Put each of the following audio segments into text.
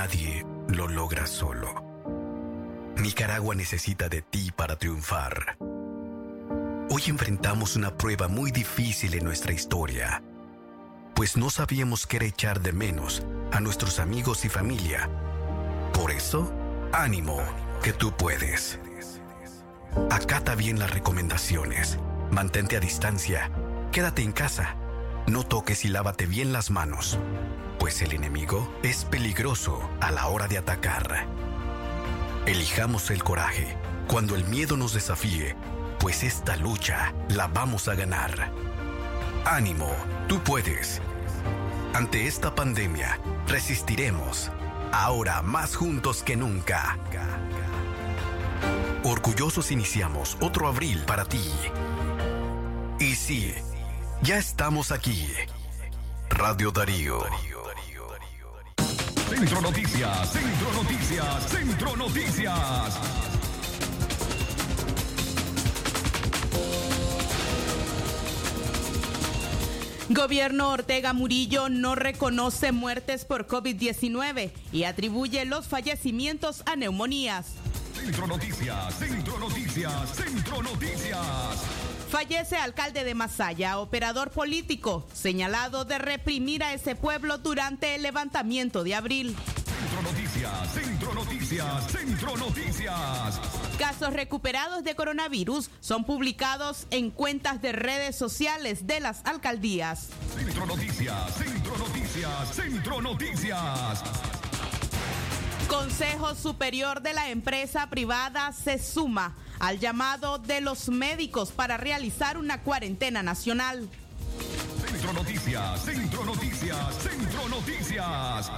Nadie lo logra solo. Nicaragua necesita de ti para triunfar. Hoy enfrentamos una prueba muy difícil en nuestra historia, pues no sabíamos qué echar de menos a nuestros amigos y familia. Por eso, ánimo, que tú puedes. Acata bien las recomendaciones, mantente a distancia, quédate en casa, no toques y lávate bien las manos, pues el enemigo es peligroso a la hora de atacar. Elijamos el coraje cuando el miedo nos desafíe, pues esta lucha la vamos a ganar. Ánimo, tú puedes. Ante esta pandemia, resistiremos, ahora más juntos que nunca. Orgullosos iniciamos otro abril para ti. Y sí, ya estamos aquí. Radio Darío. Centro Noticias, Centro Noticias, Centro Noticias. Gobierno Ortega Murillo no reconoce muertes por COVID-19 y atribuye los fallecimientos a neumonías. Centro Noticias, Centro Noticias, Centro Noticias. Fallece alcalde de Masaya, operador político, señalado de reprimir a ese pueblo durante el levantamiento de abril. Centro Noticias, Centro Noticias, Centro Noticias. Casos recuperados de coronavirus son publicados en cuentas de redes sociales de las alcaldías. Centro Noticias, Centro Noticias, Centro Noticias. Consejo Superior de la empresa privada se suma al llamado de los médicos para realizar una cuarentena nacional. Centro Noticias, Centro Noticias, Centro Noticias.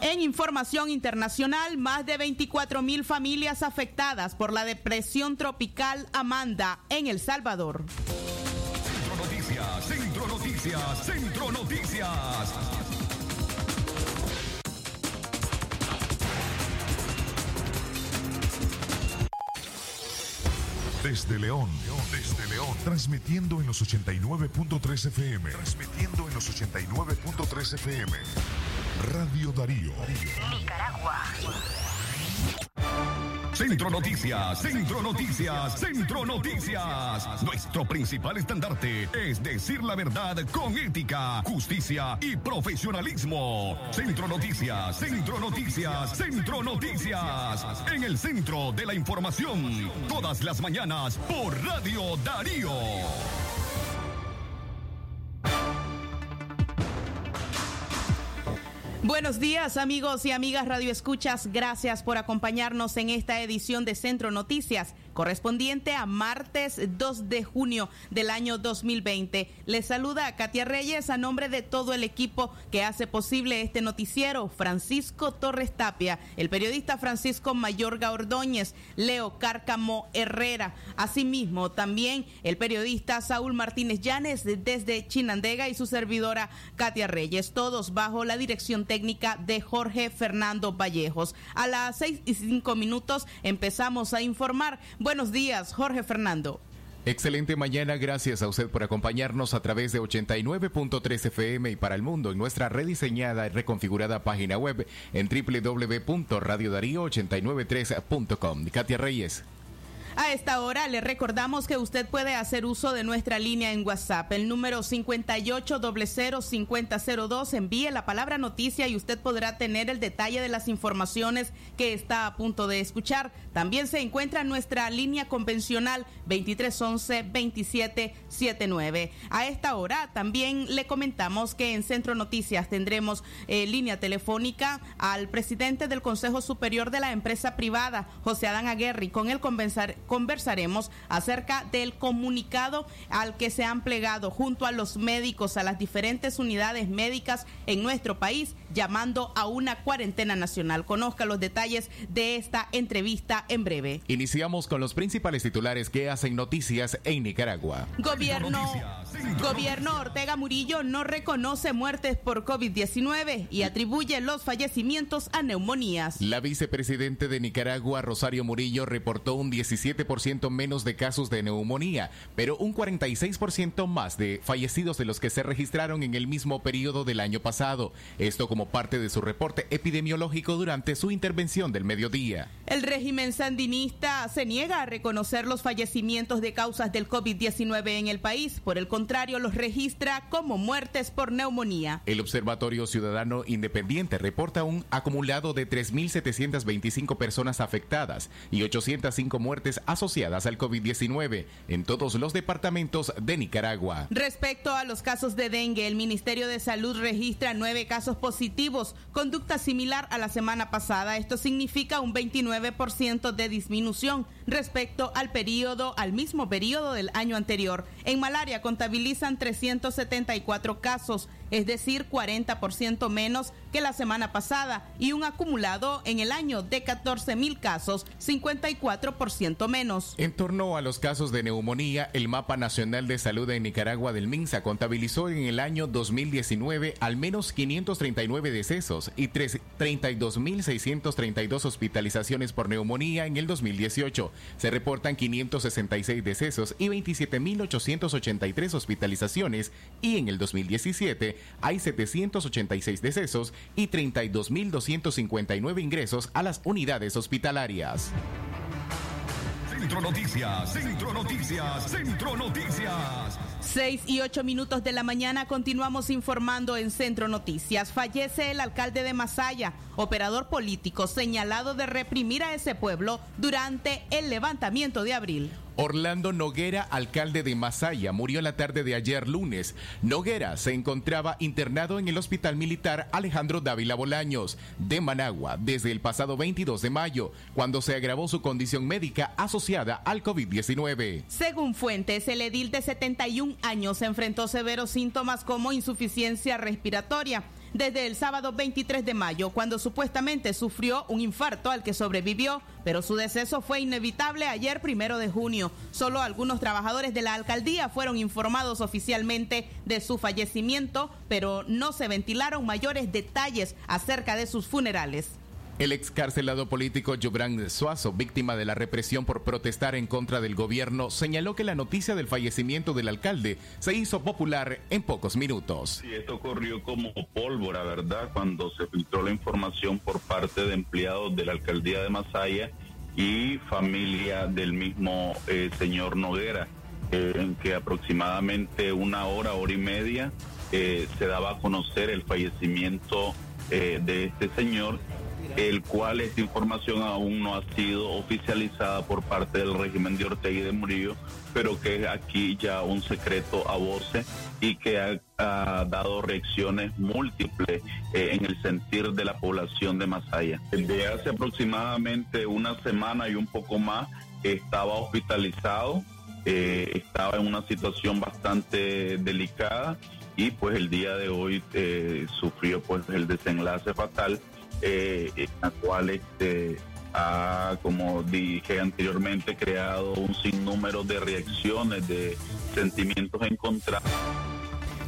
En información internacional, más de 24 mil familias afectadas por la depresión tropical Amanda en El Salvador. Centro Noticias, Centro Noticias, Centro Noticias. Desde León, desde León, transmitiendo en los 89.3 FM. Transmitiendo en los 89.3 FM. Radio Darío. Nicaragua. Centro Noticias, Centro Noticias, Centro Noticias. Nuestro principal estandarte es decir la verdad con ética, justicia y profesionalismo. Centro Noticias, Centro Noticias, Centro Noticias. En el centro de la información, todas las mañanas por Radio Darío. Buenos días amigos y amigas Radio Escuchas, gracias por acompañarnos en esta edición de Centro Noticias correspondiente a martes 2 de junio del año 2020. Les saluda a Katia Reyes a nombre de todo el equipo que hace posible este noticiero, Francisco Torres Tapia, el periodista Francisco Mayorga Ordóñez, Leo Cárcamo Herrera, asimismo también el periodista Saúl Martínez Llanes desde Chinandega y su servidora Katia Reyes, todos bajo la dirección técnica de Jorge Fernando Vallejos. A las seis y cinco minutos empezamos a informar. Buenos días, Jorge Fernando. Excelente mañana, gracias a usted por acompañarnos a través de 89.3 FM y para el mundo en nuestra rediseñada y reconfigurada página web en www.radiodarío893.com. Katia Reyes. A esta hora le recordamos que usted puede hacer uso de nuestra línea en WhatsApp, el número 58005002. Envíe la palabra noticia y usted podrá tener el detalle de las informaciones que está a punto de escuchar. También se encuentra nuestra línea convencional 2311-2779. A esta hora también le comentamos que en Centro Noticias tendremos eh, línea telefónica al presidente del Consejo Superior de la Empresa Privada, José Adán Aguerri, con el convencer conversaremos acerca del comunicado al que se han plegado junto a los médicos a las diferentes unidades médicas en nuestro país llamando a una cuarentena nacional. Conozca los detalles de esta entrevista en breve. Iniciamos con los principales titulares que hacen noticias en Nicaragua. Gobierno, gobierno Ortega Murillo no reconoce muertes por COVID-19 y atribuye los fallecimientos a neumonías. La vicepresidente de Nicaragua, Rosario Murillo, reportó un 17 17% menos de casos de neumonía, pero un 46% más de fallecidos de los que se registraron en el mismo periodo del año pasado. Esto como parte de su reporte epidemiológico durante su intervención del mediodía. El régimen sandinista se niega a reconocer los fallecimientos de causas del COVID-19 en el país. Por el contrario, los registra como muertes por neumonía. El Observatorio Ciudadano Independiente reporta un acumulado de 3.725 personas afectadas y 805 muertes asociadas al COVID-19 en todos los departamentos de Nicaragua. Respecto a los casos de dengue, el Ministerio de Salud registra nueve casos positivos, conducta similar a la semana pasada. Esto significa un 29% de disminución respecto al periodo, al mismo periodo del año anterior. En malaria contabilizan 374 casos, es decir, 40% menos que la semana pasada y un acumulado en el año de 14 mil casos, 54% menos. En torno a los casos de neumonía, el Mapa Nacional de Salud de Nicaragua del MINSA contabilizó en el año 2019 al menos 539 decesos y 32.632 hospitalizaciones por neumonía en el 2018 se reportan 566 decesos y 27.883 hospitalizaciones y en el 2017 hay 786 decesos y 32.259 ingresos a las unidades hospitalarias. Centro Noticias, Centro Noticias, Centro Noticias. Seis y ocho minutos de la mañana continuamos informando en Centro Noticias. Fallece el alcalde de Masaya, operador político señalado de reprimir a ese pueblo durante el levantamiento de abril. Orlando Noguera, alcalde de Masaya, murió la tarde de ayer lunes. Noguera se encontraba internado en el Hospital Militar Alejandro Dávila Bolaños de Managua desde el pasado 22 de mayo, cuando se agravó su condición médica asociada al COVID-19. Según fuentes, el edil de 71 años enfrentó severos síntomas como insuficiencia respiratoria desde el sábado 23 de mayo, cuando supuestamente sufrió un infarto al que sobrevivió, pero su deceso fue inevitable ayer primero de junio. Solo algunos trabajadores de la alcaldía fueron informados oficialmente de su fallecimiento, pero no se ventilaron mayores detalles acerca de sus funerales. El excarcelado político Jobran Suazo, víctima de la represión por protestar en contra del gobierno, señaló que la noticia del fallecimiento del alcalde se hizo popular en pocos minutos. Sí, esto ocurrió como pólvora, ¿verdad? Cuando se filtró la información por parte de empleados de la alcaldía de Masaya y familia del mismo eh, señor Noguera, eh, en que aproximadamente una hora, hora y media eh, se daba a conocer el fallecimiento de este señor el cual esta información aún no ha sido oficializada por parte del régimen de Ortega y de Murillo, pero que es aquí ya un secreto a voces y que ha, dado reacciones múltiples eh, en el sentir de la población de Masaya. Desde hace aproximadamente una semana y un poco más estaba hospitalizado, eh, estaba en una situación bastante delicada y pues el día de hoy eh, sufrió pues el desenlace fatal eh, en la cual este, ha, como dije anteriormente, creado un sinnúmero de reacciones, de sentimientos encontrados.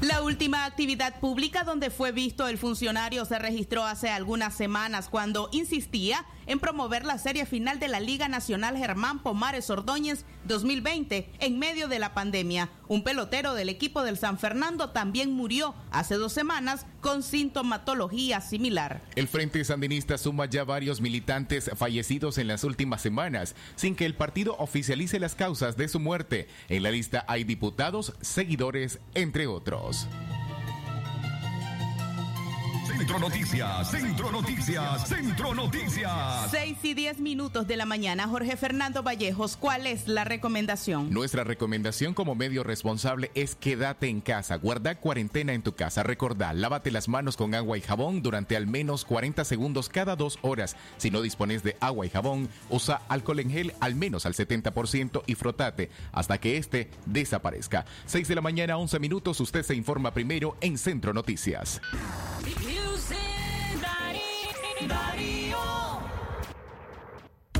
La última actividad pública donde fue visto el funcionario se registró hace algunas semanas cuando insistía en promover la serie final de la Liga Nacional Germán Pomares Ordóñez 2020 en medio de la pandemia. Un pelotero del equipo del San Fernando también murió hace dos semanas con sintomatología similar. El Frente Sandinista suma ya varios militantes fallecidos en las últimas semanas, sin que el partido oficialice las causas de su muerte. En la lista hay diputados, seguidores, entre otros. Centro Noticias, Centro Noticias, Centro Noticias. 6 y 10 minutos de la mañana. Jorge Fernando Vallejos, ¿cuál es la recomendación? Nuestra recomendación como medio responsable es quédate en casa, guarda cuarentena en tu casa. Recordá, lávate las manos con agua y jabón durante al menos 40 segundos cada dos horas. Si no dispones de agua y jabón, usa alcohol en gel al menos al 70% y frotate hasta que este desaparezca. 6 de la mañana, 11 minutos. Usted se informa primero en Centro Noticias.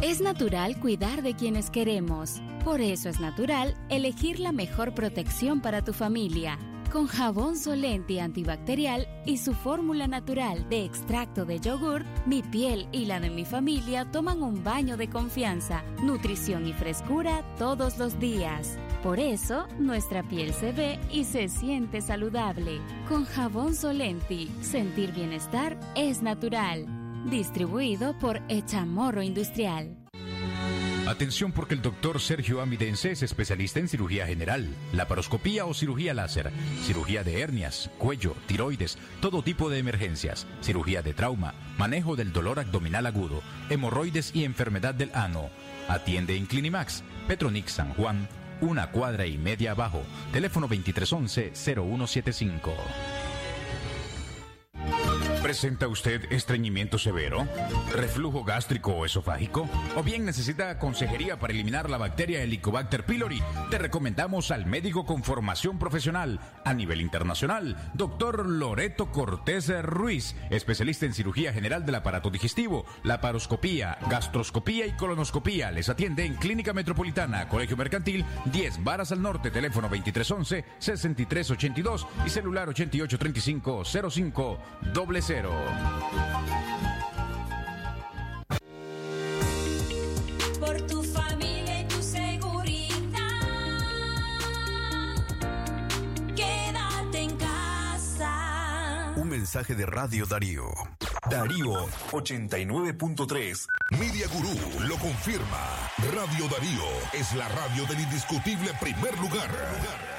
Es natural cuidar de quienes queremos. Por eso es natural elegir la mejor protección para tu familia. Con jabón Solenti antibacterial y su fórmula natural de extracto de yogur, mi piel y la de mi familia toman un baño de confianza, nutrición y frescura todos los días. Por eso, nuestra piel se ve y se siente saludable. Con jabón Solenti, sentir bienestar es natural. Distribuido por Echamorro Industrial. Atención porque el doctor Sergio Amidense es especialista en cirugía general, laparoscopía o cirugía láser, cirugía de hernias, cuello, tiroides, todo tipo de emergencias, cirugía de trauma, manejo del dolor abdominal agudo, hemorroides y enfermedad del ano. Atiende en Clinimax, Petronix San Juan, una cuadra y media abajo. Teléfono 2311-0175. ¿Presenta usted estreñimiento severo? ¿Reflujo gástrico o esofágico? ¿O bien necesita consejería para eliminar la bacteria Helicobacter pylori? Te recomendamos al médico con formación profesional a nivel internacional, doctor Loreto Cortés Ruiz, especialista en cirugía general del aparato digestivo, laparoscopía, gastroscopía y colonoscopía. Les atiende en Clínica Metropolitana, Colegio Mercantil, 10 Varas al Norte, teléfono 2311-6382 y celular 8835-05 por tu familia y tu seguridad. Quédate en casa. Un mensaje de Radio Darío. Darío 89.3. Media Gurú lo confirma. Radio Darío es la radio del indiscutible primer lugar.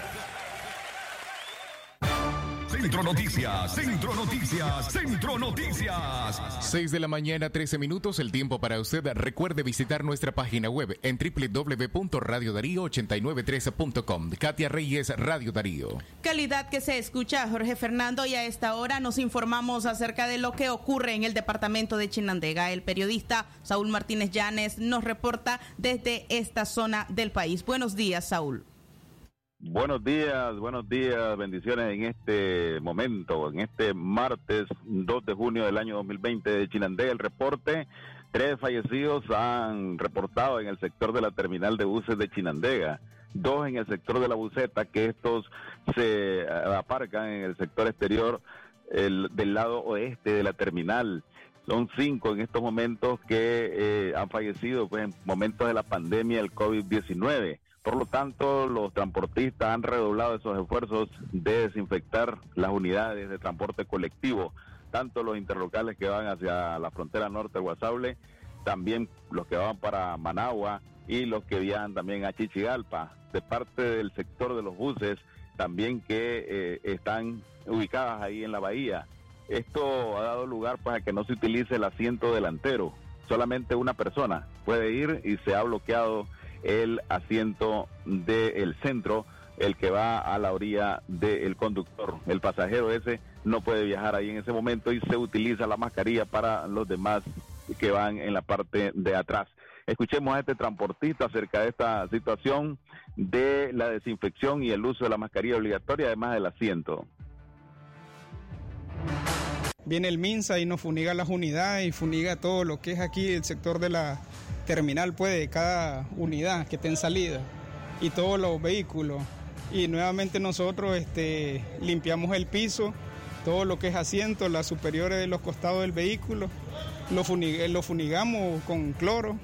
Centro Noticias, Centro Noticias, Centro Noticias. 6 de la mañana, 13 minutos, el tiempo para usted. Recuerde visitar nuestra página web en www.radiodarío893.com. Katia Reyes, Radio Darío. Calidad que se escucha, Jorge Fernando, y a esta hora nos informamos acerca de lo que ocurre en el departamento de Chinandega. El periodista Saúl Martínez Llanes nos reporta desde esta zona del país. Buenos días, Saúl. Buenos días, buenos días, bendiciones en este momento, en este martes 2 de junio del año 2020 de Chinandega. El reporte, tres fallecidos han reportado en el sector de la terminal de buses de Chinandega, dos en el sector de la buceta, que estos se eh, aparcan en el sector exterior el, del lado oeste de la terminal. Son cinco en estos momentos que eh, han fallecido pues, en momentos de la pandemia del COVID-19. Por lo tanto, los transportistas han redoblado esos esfuerzos de desinfectar las unidades de transporte colectivo, tanto los interlocales que van hacia la frontera norte de Guasable, también los que van para Managua y los que viajan también a Chichigalpa, de parte del sector de los buses, también que eh, están ubicadas ahí en la bahía. Esto ha dado lugar para que no se utilice el asiento delantero, solamente una persona puede ir y se ha bloqueado el asiento del centro, el que va a la orilla del conductor. El pasajero ese no puede viajar ahí en ese momento y se utiliza la mascarilla para los demás que van en la parte de atrás. Escuchemos a este transportista acerca de esta situación de la desinfección y el uso de la mascarilla obligatoria, además del asiento. Viene el MINSA y nos funiga las unidades y funiga todo lo que es aquí el sector de la terminal pues, de cada unidad que esté en salida y todos los vehículos. Y nuevamente nosotros este, limpiamos el piso, todo lo que es asiento, las superiores de los costados del vehículo, lo, lo funigamos con cloro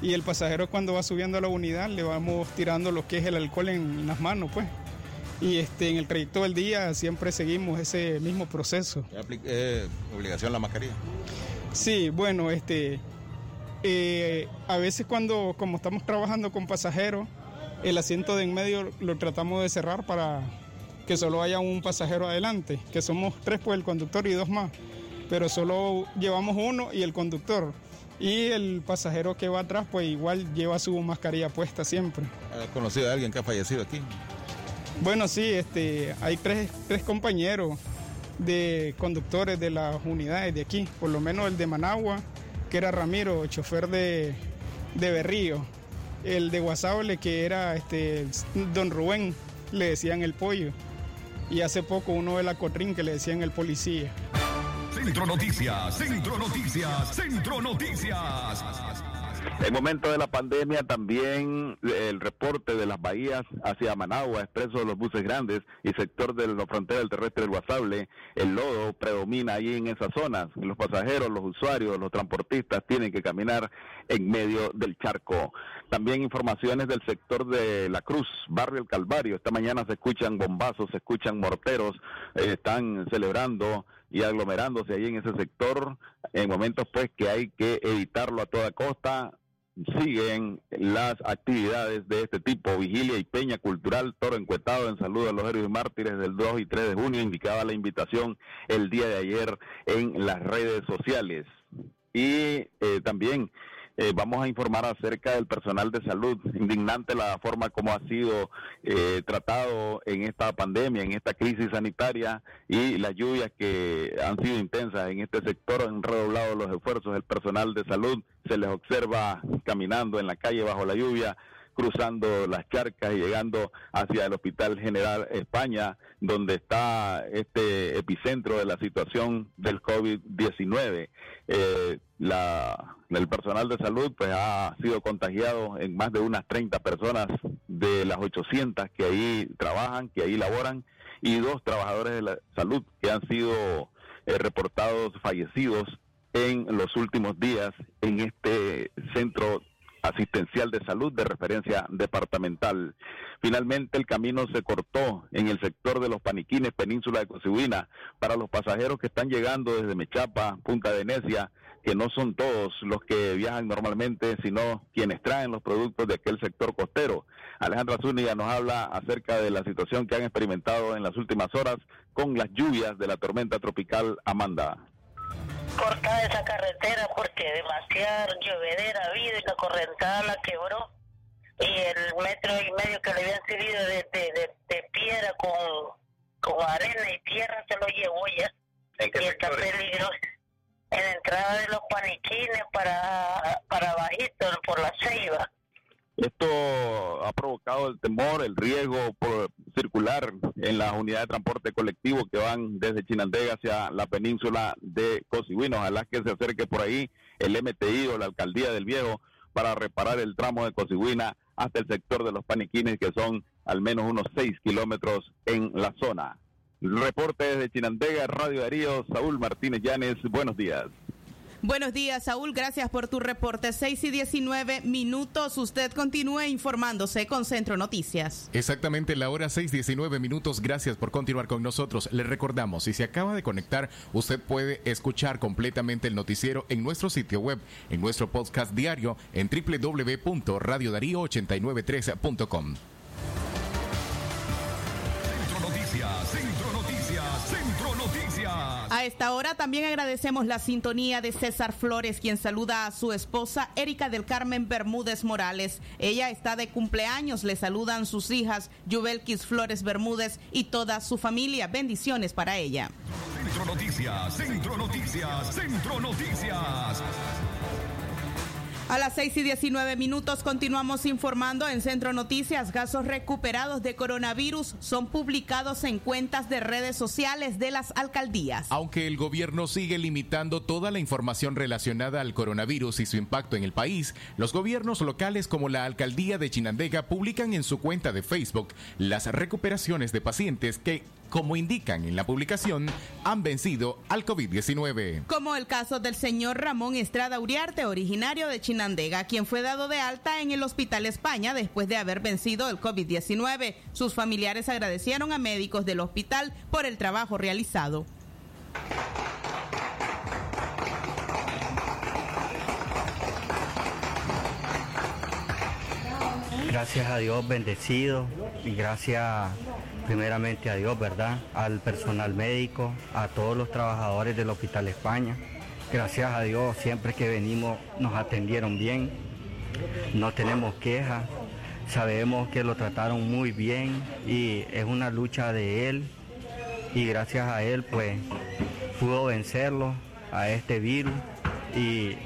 y el pasajero cuando va subiendo a la unidad le vamos tirando lo que es el alcohol en las manos pues. Y este, en el trayecto del día siempre seguimos ese mismo proceso. ¿Es obligación la mascarilla? Sí, bueno, este, eh, a veces cuando, como estamos trabajando con pasajeros, el asiento de en medio lo tratamos de cerrar para que solo haya un pasajero adelante, que somos tres, pues el conductor y dos más, pero solo llevamos uno y el conductor. Y el pasajero que va atrás, pues igual lleva su mascarilla puesta siempre. ¿Has conocido a alguien que ha fallecido aquí? Bueno, sí, este, hay tres, tres compañeros de conductores de las unidades de aquí, por lo menos el de Managua, que era Ramiro, chofer de, de Berrío. El de Guasable, que era este, don Rubén, le decían el pollo. Y hace poco uno de la Cotrín que le decían el policía. Centro Noticias, Centro Noticias, Centro Noticias. En momento de la pandemia también eh, el reporte de las bahías hacia Managua, expreso de los buses grandes y sector de la frontera del terrestre del Guasable, el lodo predomina ahí en esas zonas. Los pasajeros, los usuarios, los transportistas tienen que caminar en medio del charco. También informaciones del sector de La Cruz, barrio El Calvario. Esta mañana se escuchan bombazos, se escuchan morteros, eh, están celebrando y aglomerándose ahí en ese sector en momentos pues que hay que evitarlo a toda costa siguen las actividades de este tipo, vigilia y peña cultural, toro encuetado en saludo a los héroes y mártires del 2 y 3 de junio, indicaba la invitación el día de ayer en las redes sociales. Y eh, también eh, vamos a informar acerca del personal de salud. Indignante la forma como ha sido eh, tratado en esta pandemia, en esta crisis sanitaria y las lluvias que han sido intensas en este sector han redoblado los esfuerzos del personal de salud. Se les observa caminando en la calle bajo la lluvia cruzando las charcas y llegando hacia el Hospital General España, donde está este epicentro de la situación del COVID-19. Eh, el personal de salud pues ha sido contagiado en más de unas 30 personas de las 800 que ahí trabajan, que ahí laboran, y dos trabajadores de la salud que han sido eh, reportados fallecidos en los últimos días en este centro asistencial de salud de referencia departamental. Finalmente el camino se cortó en el sector de los Paniquines, península de Cosiguina, para los pasajeros que están llegando desde Mechapa, Punta Venecia, que no son todos los que viajan normalmente, sino quienes traen los productos de aquel sector costero. Alejandra Zúñiga nos habla acerca de la situación que han experimentado en las últimas horas con las lluvias de la tormenta tropical Amanda cortada esa carretera porque demasiada llovedera habido y la correntada la quebró. Y el metro y medio que le habían servido de, de, piedra con, con arena y tierra se lo llevó ya. Y está peligroso. En la entrada de los paniquines para, para bajito por la ceiba esto ha provocado el temor, el riesgo por circular en las unidades de transporte colectivo que van desde Chinandega hacia la península de Cosiguino. Ojalá que se acerque por ahí el MTI o la alcaldía del Viejo para reparar el tramo de Cosiguina hasta el sector de los paniquines, que son al menos unos seis kilómetros en la zona. Reporte desde Chinandega, Radio Darío, Saúl Martínez Llanes, buenos días. Buenos días, Saúl. Gracias por tu reporte. 6 y 19 minutos. Usted continúe informándose con Centro Noticias. Exactamente la hora 6, 19 minutos. Gracias por continuar con nosotros. Le recordamos, si se acaba de conectar, usted puede escuchar completamente el noticiero en nuestro sitio web, en nuestro podcast diario, en www.radiodarío893.com. esta hora también agradecemos la sintonía de César Flores, quien saluda a su esposa Erika del Carmen Bermúdez Morales. Ella está de cumpleaños, le saludan sus hijas Yubelkis Flores Bermúdez y toda su familia. Bendiciones para ella. Centro Noticias, Centro Noticias, Centro Noticias. A las 6 y 19 minutos continuamos informando en Centro Noticias. Casos recuperados de coronavirus son publicados en cuentas de redes sociales de las alcaldías. Aunque el gobierno sigue limitando toda la información relacionada al coronavirus y su impacto en el país, los gobiernos locales como la alcaldía de Chinandega publican en su cuenta de Facebook las recuperaciones de pacientes que como indican en la publicación, han vencido al COVID-19. Como el caso del señor Ramón Estrada Uriarte, originario de Chinandega, quien fue dado de alta en el Hospital España después de haber vencido el COVID-19. Sus familiares agradecieron a médicos del hospital por el trabajo realizado. Gracias a Dios bendecido y gracias primeramente a Dios, ¿verdad? Al personal médico, a todos los trabajadores del Hospital España. Gracias a Dios, siempre que venimos nos atendieron bien, no tenemos quejas, sabemos que lo trataron muy bien y es una lucha de él y gracias a él pues pudo vencerlo a este virus y,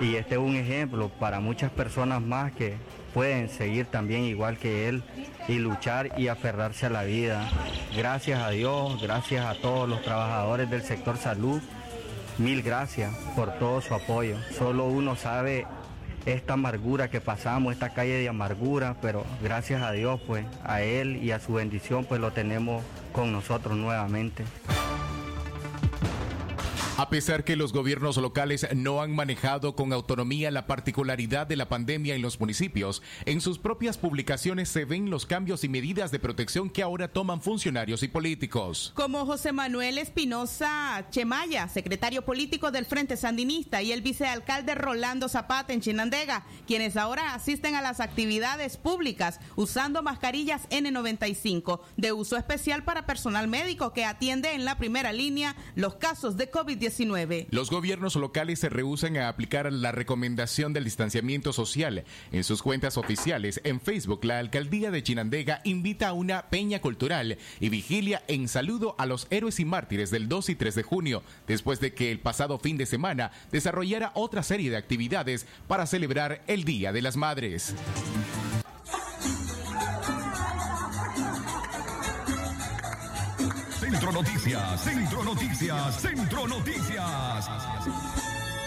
y este es un ejemplo para muchas personas más que pueden seguir también igual que él y luchar y aferrarse a la vida. Gracias a Dios, gracias a todos los trabajadores del sector salud. Mil gracias por todo su apoyo. Solo uno sabe esta amargura que pasamos, esta calle de amargura, pero gracias a Dios, pues, a Él y a su bendición, pues lo tenemos con nosotros nuevamente. A pesar que los gobiernos locales no han manejado con autonomía la particularidad de la pandemia en los municipios, en sus propias publicaciones se ven los cambios y medidas de protección que ahora toman funcionarios y políticos. Como José Manuel Espinosa Chemaya, secretario político del Frente Sandinista, y el vicealcalde Rolando Zapata en Chinandega, quienes ahora asisten a las actividades públicas usando mascarillas N95 de uso especial para personal médico que atiende en la primera línea los casos de COVID-19. Los gobiernos locales se rehusan a aplicar la recomendación del distanciamiento social. En sus cuentas oficiales en Facebook, la alcaldía de Chinandega invita a una peña cultural y vigilia en saludo a los héroes y mártires del 2 y 3 de junio, después de que el pasado fin de semana desarrollara otra serie de actividades para celebrar el Día de las Madres. Centro Noticias, Centro Noticias, Centro Noticias.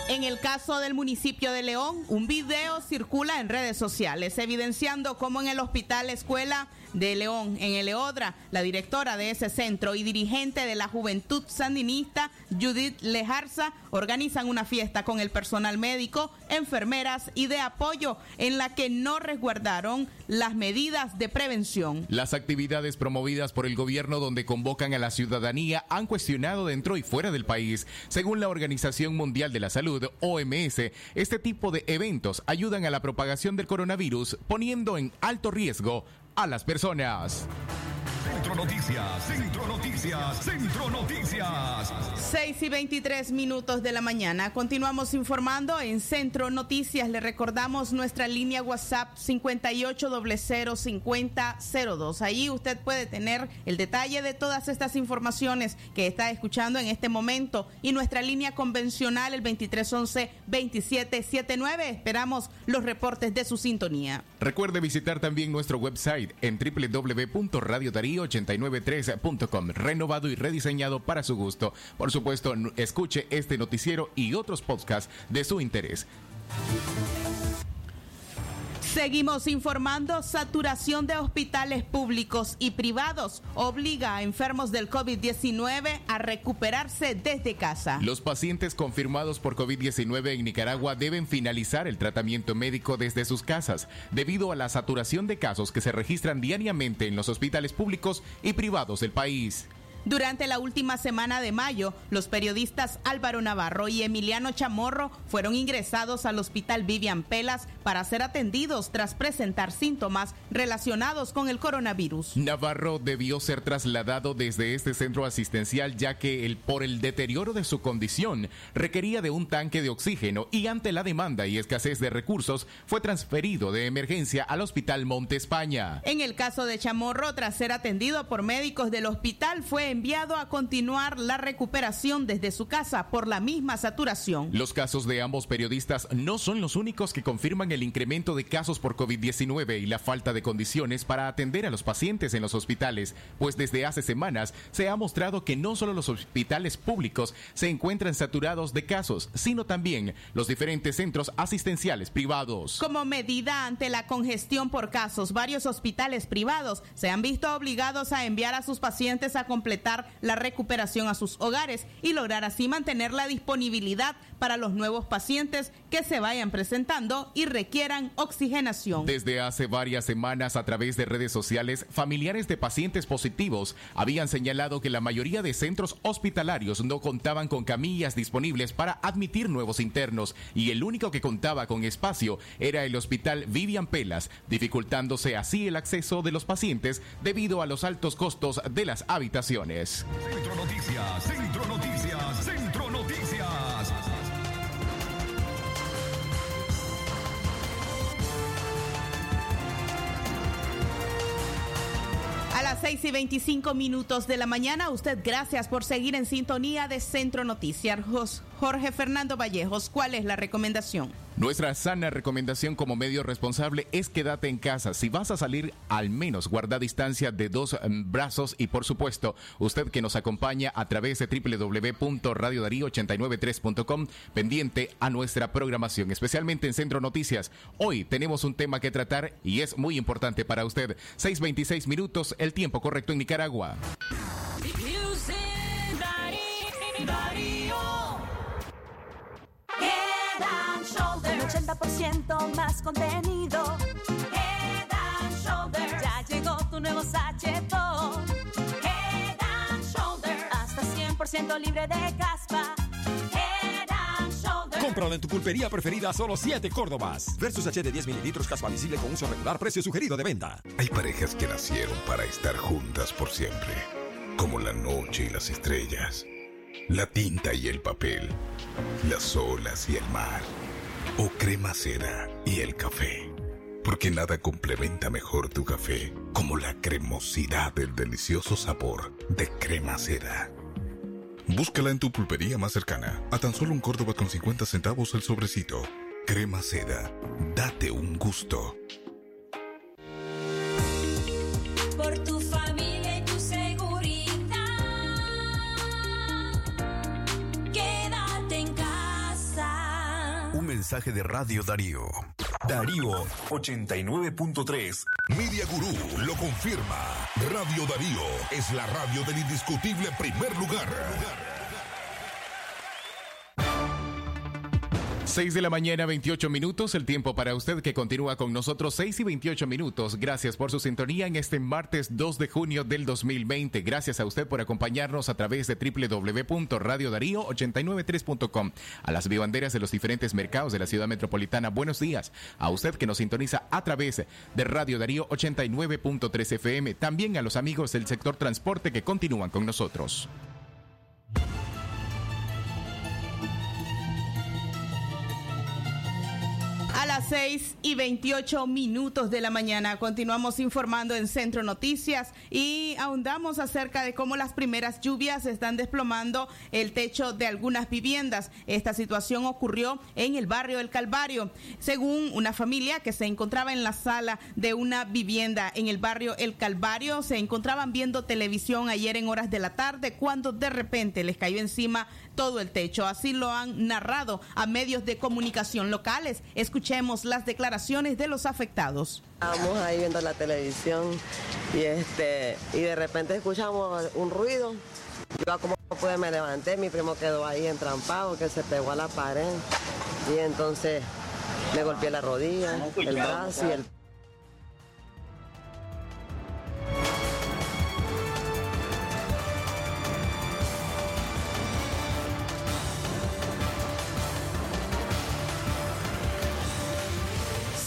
En el caso del municipio de León, un video circula en redes sociales evidenciando cómo en el hospital escuela de León, en el Eodra, la directora de ese centro y dirigente de la Juventud Sandinista, Judith Lejarza, organizan una fiesta con el personal médico, enfermeras y de apoyo en la que no resguardaron las medidas de prevención. Las actividades promovidas por el gobierno donde convocan a la ciudadanía han cuestionado dentro y fuera del país. Según la Organización Mundial de la Salud, OMS, este tipo de eventos ayudan a la propagación del coronavirus, poniendo en alto riesgo a las personas. Centro Noticias, Centro Noticias, Centro Noticias. 6 y 23 minutos de la mañana. Continuamos informando en Centro Noticias. Le recordamos nuestra línea WhatsApp 58005002. Ahí usted puede tener el detalle de todas estas informaciones que está escuchando en este momento. Y nuestra línea convencional, el 2311-2779. Esperamos los reportes de su sintonía. Recuerde visitar también nuestro website en www.radiodarío893.com, renovado y rediseñado para su gusto. Por supuesto, escuche este noticiero y otros podcasts de su interés. Seguimos informando, saturación de hospitales públicos y privados obliga a enfermos del COVID-19 a recuperarse desde casa. Los pacientes confirmados por COVID-19 en Nicaragua deben finalizar el tratamiento médico desde sus casas, debido a la saturación de casos que se registran diariamente en los hospitales públicos y privados del país. Durante la última semana de mayo, los periodistas Álvaro Navarro y Emiliano Chamorro fueron ingresados al hospital Vivian Pelas para ser atendidos tras presentar síntomas relacionados con el coronavirus. Navarro debió ser trasladado desde este centro asistencial ya que el, por el deterioro de su condición requería de un tanque de oxígeno y ante la demanda y escasez de recursos fue transferido de emergencia al Hospital Monte España. En el caso de Chamorro, tras ser atendido por médicos del hospital, fue enviado a continuar la recuperación desde su casa por la misma saturación. Los casos de ambos periodistas no son los únicos que confirman el incremento de casos por COVID-19 y la falta de condiciones para atender a los pacientes en los hospitales, pues desde hace semanas se ha mostrado que no solo los hospitales públicos se encuentran saturados de casos, sino también los diferentes centros asistenciales privados. Como medida ante la congestión por casos, varios hospitales privados se han visto obligados a enviar a sus pacientes a completar la recuperación a sus hogares y lograr así mantener la disponibilidad para los nuevos pacientes que se vayan presentando y requieran oxigenación. Desde hace varias semanas a través de redes sociales, familiares de pacientes positivos habían señalado que la mayoría de centros hospitalarios no contaban con camillas disponibles para admitir nuevos internos y el único que contaba con espacio era el hospital Vivian Pelas, dificultándose así el acceso de los pacientes debido a los altos costos de las habitaciones. Centro Noticias, Centro Noticias, Centro A las 6 y 25 minutos de la mañana, usted gracias por seguir en sintonía de Centro Noticias. Jorge Fernando Vallejos, ¿cuál es la recomendación? Nuestra sana recomendación como medio responsable es quédate en casa. Si vas a salir, al menos guarda distancia de dos mm, brazos y por supuesto, usted que nos acompaña a través de www.radiodarío893.com pendiente a nuestra programación, especialmente en Centro Noticias. Hoy tenemos un tema que tratar y es muy importante para usted. 6.26 minutos, el tiempo correcto en Nicaragua. Head and Shoulders. 80% más contenido. Head and Shoulders. Ya llegó tu nuevo sachetón. Head and Shoulders. Hasta 100% libre de caspa. Head and Shoulders. Cómpralo en tu pulpería preferida a solo 7 Córdobas. Versus H de 10 mililitros caspa visible con uso regular, precio sugerido de venta. Hay parejas que nacieron para estar juntas por siempre, como la noche y las estrellas, la tinta y el papel, las olas y el mar, o crema seda y el café. Porque nada complementa mejor tu café como la cremosidad del delicioso sabor de crema seda. Búscala en tu pulpería más cercana, a tan solo un Córdoba con 50 centavos el sobrecito. Crema seda, date un gusto. Por tu mensaje de Radio Darío. Darío 89.3. Media Gurú lo confirma. Radio Darío es la radio del indiscutible primer lugar. 6 de la mañana, 28 minutos, el tiempo para usted que continúa con nosotros, 6 y 28 minutos. Gracias por su sintonía en este martes 2 de junio del 2020. Gracias a usted por acompañarnos a través de www.radiodarío893.com. A las vivanderas de los diferentes mercados de la ciudad metropolitana, buenos días. A usted que nos sintoniza a través de Radio Darío 89.3 FM. También a los amigos del sector transporte que continúan con nosotros. A las 6 y 28 minutos de la mañana continuamos informando en Centro Noticias y ahondamos acerca de cómo las primeras lluvias están desplomando el techo de algunas viviendas. Esta situación ocurrió en el barrio El Calvario. Según una familia que se encontraba en la sala de una vivienda en el barrio El Calvario, se encontraban viendo televisión ayer en horas de la tarde cuando de repente les cayó encima todo el techo. Así lo han narrado a medios de comunicación locales. Escuchemos las declaraciones de los afectados. Estábamos ahí viendo la televisión y este y de repente escuchamos un ruido. Yo como pude me levanté, mi primo quedó ahí entrampado, que se pegó a la pared y entonces me golpeé la rodilla, el brazo y el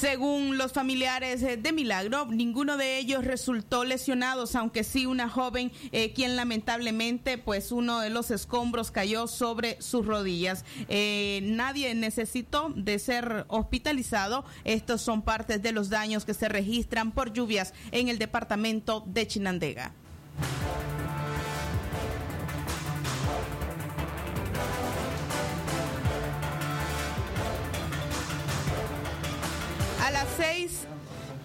Según los familiares eh, de Milagro, ninguno de ellos resultó lesionados, aunque sí una joven eh, quien lamentablemente, pues uno de los escombros cayó sobre sus rodillas. Eh, nadie necesitó de ser hospitalizado. Estos son partes de los daños que se registran por lluvias en el departamento de Chinandega. A las 6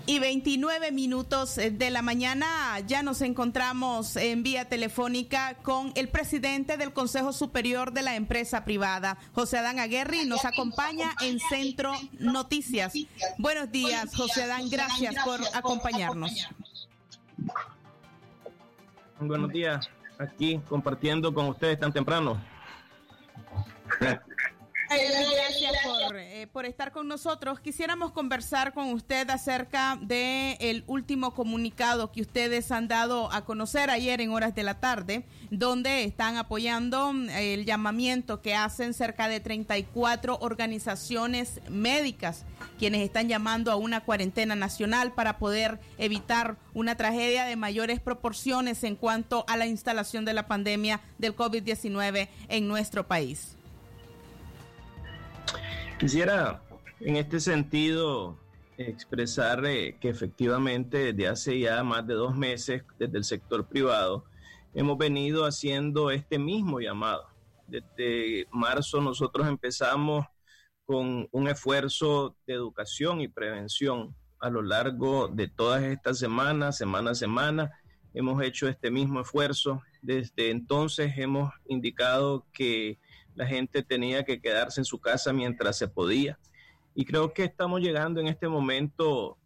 y 29 minutos eh, de la mañana ya nos encontramos en vía telefónica con el presidente del Consejo Superior de la Empresa Privada, José Adán Aguerri, nos acompaña en Centro Noticias. Buenos días, José Adán, gracias por acompañarnos. Buenos días, aquí compartiendo con ustedes tan temprano. Gracias por, eh, por estar con nosotros. Quisiéramos conversar con usted acerca de el último comunicado que ustedes han dado a conocer ayer en horas de la tarde, donde están apoyando mm, el llamamiento que hacen cerca de 34 organizaciones médicas, quienes están llamando a una cuarentena nacional para poder evitar una tragedia de mayores proporciones en cuanto a la instalación de la pandemia del COVID-19 en nuestro país. Quisiera en este sentido expresar eh, que efectivamente desde hace ya más de dos meses desde el sector privado hemos venido haciendo este mismo llamado. Desde marzo nosotros empezamos con un esfuerzo de educación y prevención a lo largo de todas estas semanas, semana a semana. Hemos hecho este mismo esfuerzo. Desde entonces hemos indicado que la gente tenía que quedarse en su casa mientras se podía. Y creo que estamos llegando en este momento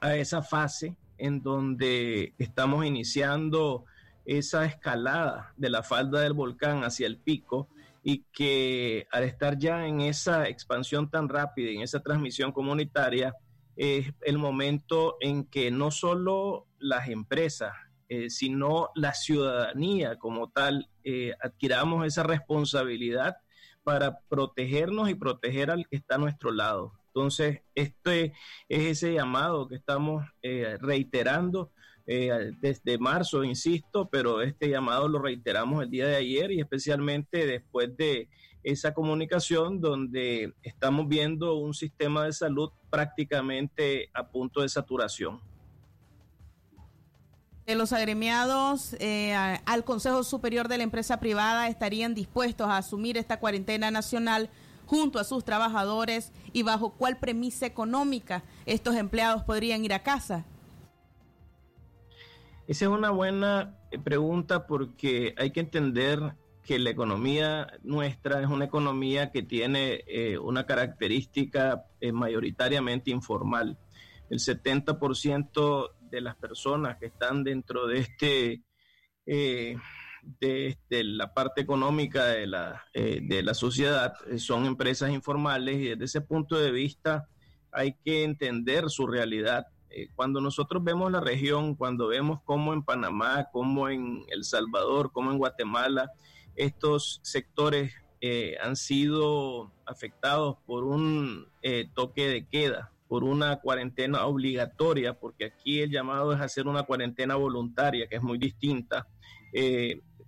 a esa fase en donde estamos iniciando esa escalada de la falda del volcán hacia el pico y que al estar ya en esa expansión tan rápida, en esa transmisión comunitaria, es el momento en que no solo las empresas, eh, sino la ciudadanía como tal, eh, adquiramos esa responsabilidad para protegernos y proteger al que está a nuestro lado. Entonces, este es ese llamado que estamos eh, reiterando desde marzo, insisto, pero este llamado lo reiteramos el día de ayer y especialmente después de esa comunicación donde estamos viendo un sistema de salud prácticamente a punto de saturación. De los agremiados eh, al Consejo Superior de la Empresa Privada estarían dispuestos a asumir esta cuarentena nacional junto a sus trabajadores y bajo cuál premisa económica estos empleados podrían ir a casa. Esa es una buena eh, pregunta porque hay que entender que la economía nuestra es una economía que tiene eh, una característica mayoritariamente informal. El 70% de las personas que están dentro de este de, la parte económica de la, de la sociedad son empresas informales y desde ese punto de vista hay que entender su realidad. Eh, cuando nosotros vemos la región, cuando vemos cómo en Panamá, como en El Salvador, como en Guatemala, estos sectores eh, han sido afectados por un eh, toque de queda, por una cuarentena obligatoria, porque aquí el llamado es hacer una cuarentena voluntaria, que es muy distinta.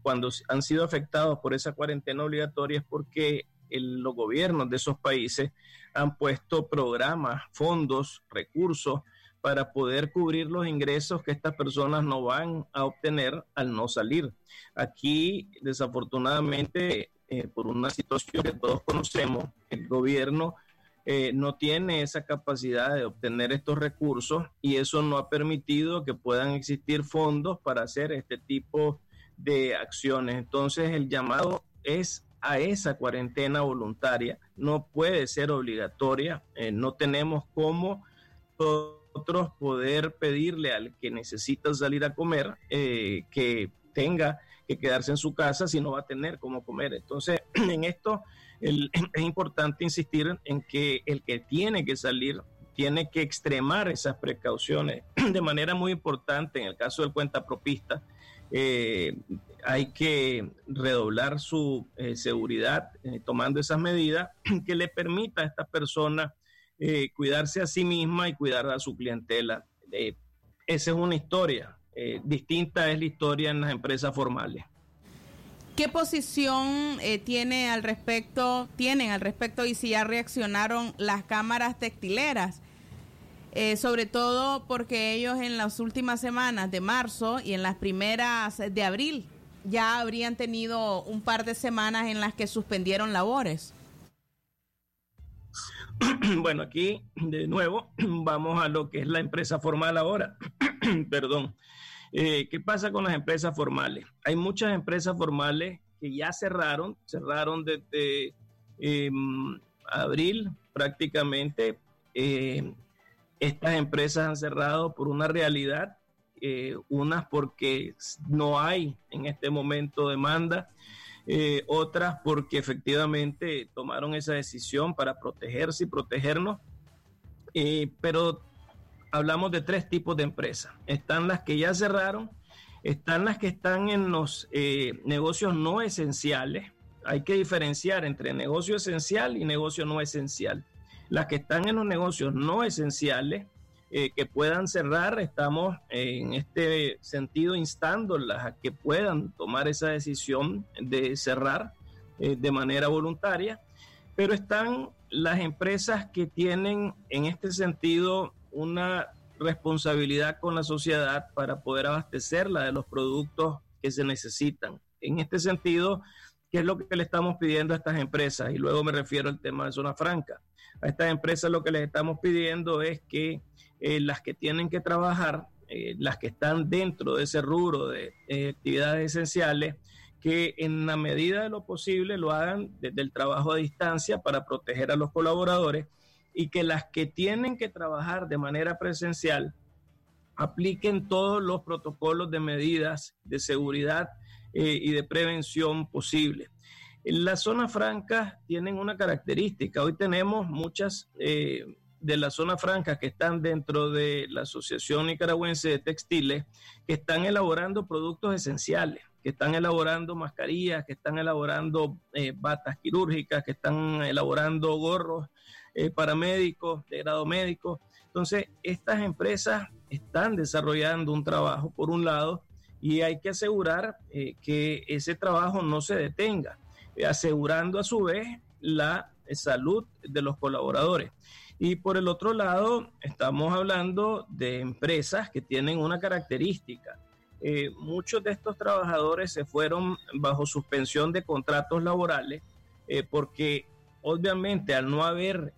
cuando han sido afectados por esa cuarentena obligatoria es porque los gobiernos de esos países han puesto programas, fondos, recursos para poder cubrir los ingresos que estas personas no van a obtener al no salir. Aquí, desafortunadamente, eh, por una situación que todos conocemos, el gobierno eh, no tiene esa capacidad de obtener estos recursos y eso no ha permitido que puedan existir fondos para hacer este tipo de acciones. Entonces, el llamado es a esa cuarentena voluntaria, no puede ser obligatoria, eh, no tenemos cómo nosotros poder pedirle al que necesita salir a comer eh, que tenga que quedarse en su casa si no va a tener cómo comer. Entonces, en esto es importante insistir en que el que tiene que salir tiene que extremar esas precauciones de manera muy importante. En el caso del cuenta propista, eh, hay que redoblar su eh, seguridad tomando esas medidas que le permita a esta persona eh, cuidarse a sí misma y cuidar a su clientela. Eh, esa es una historia. Eh, distinta es la historia en las empresas formales. ¿Qué posición tiene al respecto, tienen al respecto y si ya reaccionaron las cámaras textileras? sobre todo porque ellos en las últimas semanas de marzo y en las primeras de abril ya habrían tenido un par de semanas en las que suspendieron labores. bueno, aquí de nuevo vamos a lo que es la empresa formal ahora. Perdón. Eh, ¿Qué pasa con las empresas formales? Hay muchas empresas formales que ya cerraron, cerraron desde em, abril prácticamente. Eh, estas empresas han cerrado por una realidad, eh, unas porque no hay en este momento demanda eh, otras porque efectivamente tomaron esa decisión para protegerse y protegernos. Eh, pero hablamos de tres tipos de empresas. Están las que ya cerraron, están las que están en los eh, negocios no esenciales. Hay que diferenciar entre negocio esencial y negocio no esencial. Las que están en los negocios no esenciales eh, que puedan cerrar. Estamos en este sentido instándolas a que puedan tomar esa decisión de cerrar eh, de manera voluntaria. Pero están las empresas que tienen en este sentido una responsabilidad con la sociedad para poder abastecerla de los productos que se necesitan. En este sentido, ¿Qué es lo que le estamos pidiendo a estas empresas? Y luego me refiero al tema de zona franca. A estas empresas lo que les estamos pidiendo es que eh, las que tienen que trabajar, eh, las que están dentro de ese rubro de actividades esenciales, que en la medida de lo posible lo hagan desde el trabajo a distancia para proteger a los colaboradores y que las que tienen que trabajar de manera presencial apliquen todos los protocolos de medidas de seguridad eh, y de prevención posible. En las zonas francas tienen una característica. Hoy tenemos muchas eh, de las zonas francas que están dentro de la Asociación Nicaragüense de Textiles que están elaborando productos esenciales, que están elaborando mascarillas, que están elaborando eh, batas quirúrgicas, que están elaborando gorros paramédicos de grado médico. Entonces, estas empresas están desarrollando un trabajo, por un lado, y hay que asegurar eh, que ese trabajo no se detenga, eh, asegurando a su vez la salud de los colaboradores. Y por el otro lado, estamos hablando de empresas que tienen una característica. Eh, muchos de estos trabajadores se fueron bajo suspensión de contratos laborales porque obviamente al no haber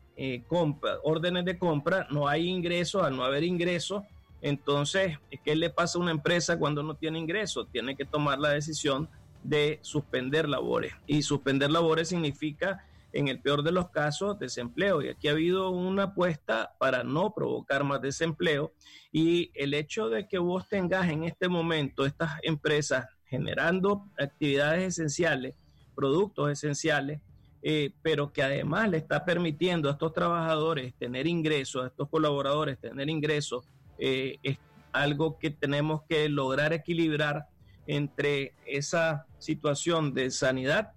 compra, órdenes de compra, no hay ingresos, al no haber ingresos, entonces, ¿qué le pasa a una empresa cuando no tiene ingresos? Tiene que tomar la decisión de suspender labores. Y suspender labores significa, en el peor de los casos, desempleo. Y aquí ha habido una apuesta para no provocar más desempleo. Y el hecho de que vos tengas en este momento estas empresas generando actividades esenciales, productos esenciales, eh, pero que además le está permitiendo a estos trabajadores tener ingresos, a estos colaboradores tener ingresos eh, es algo que tenemos que lograr equilibrar entre esa situación de sanidad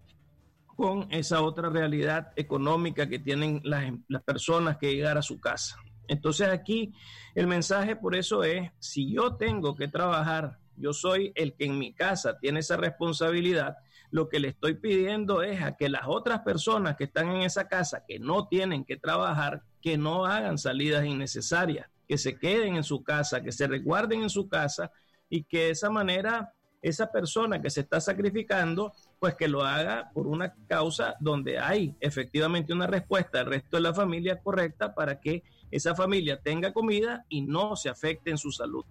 con esa otra realidad económica que tienen las, las personas que llegar a su casa. Entonces aquí el mensaje por eso es, si yo tengo que trabajar, yo soy el que en mi casa tiene esa responsabilidad, lo que le estoy pidiendo es a que las otras personas que están en esa casa, que no tienen que trabajar, que no hagan salidas innecesarias que se queden en su casa, que se resguarden en su casa y que de esa manera esa persona que se está sacrificando, pues que lo haga por una causa donde hay efectivamente una respuesta del resto de la familia correcta para que esa familia tenga comida y no se afecte en su salud.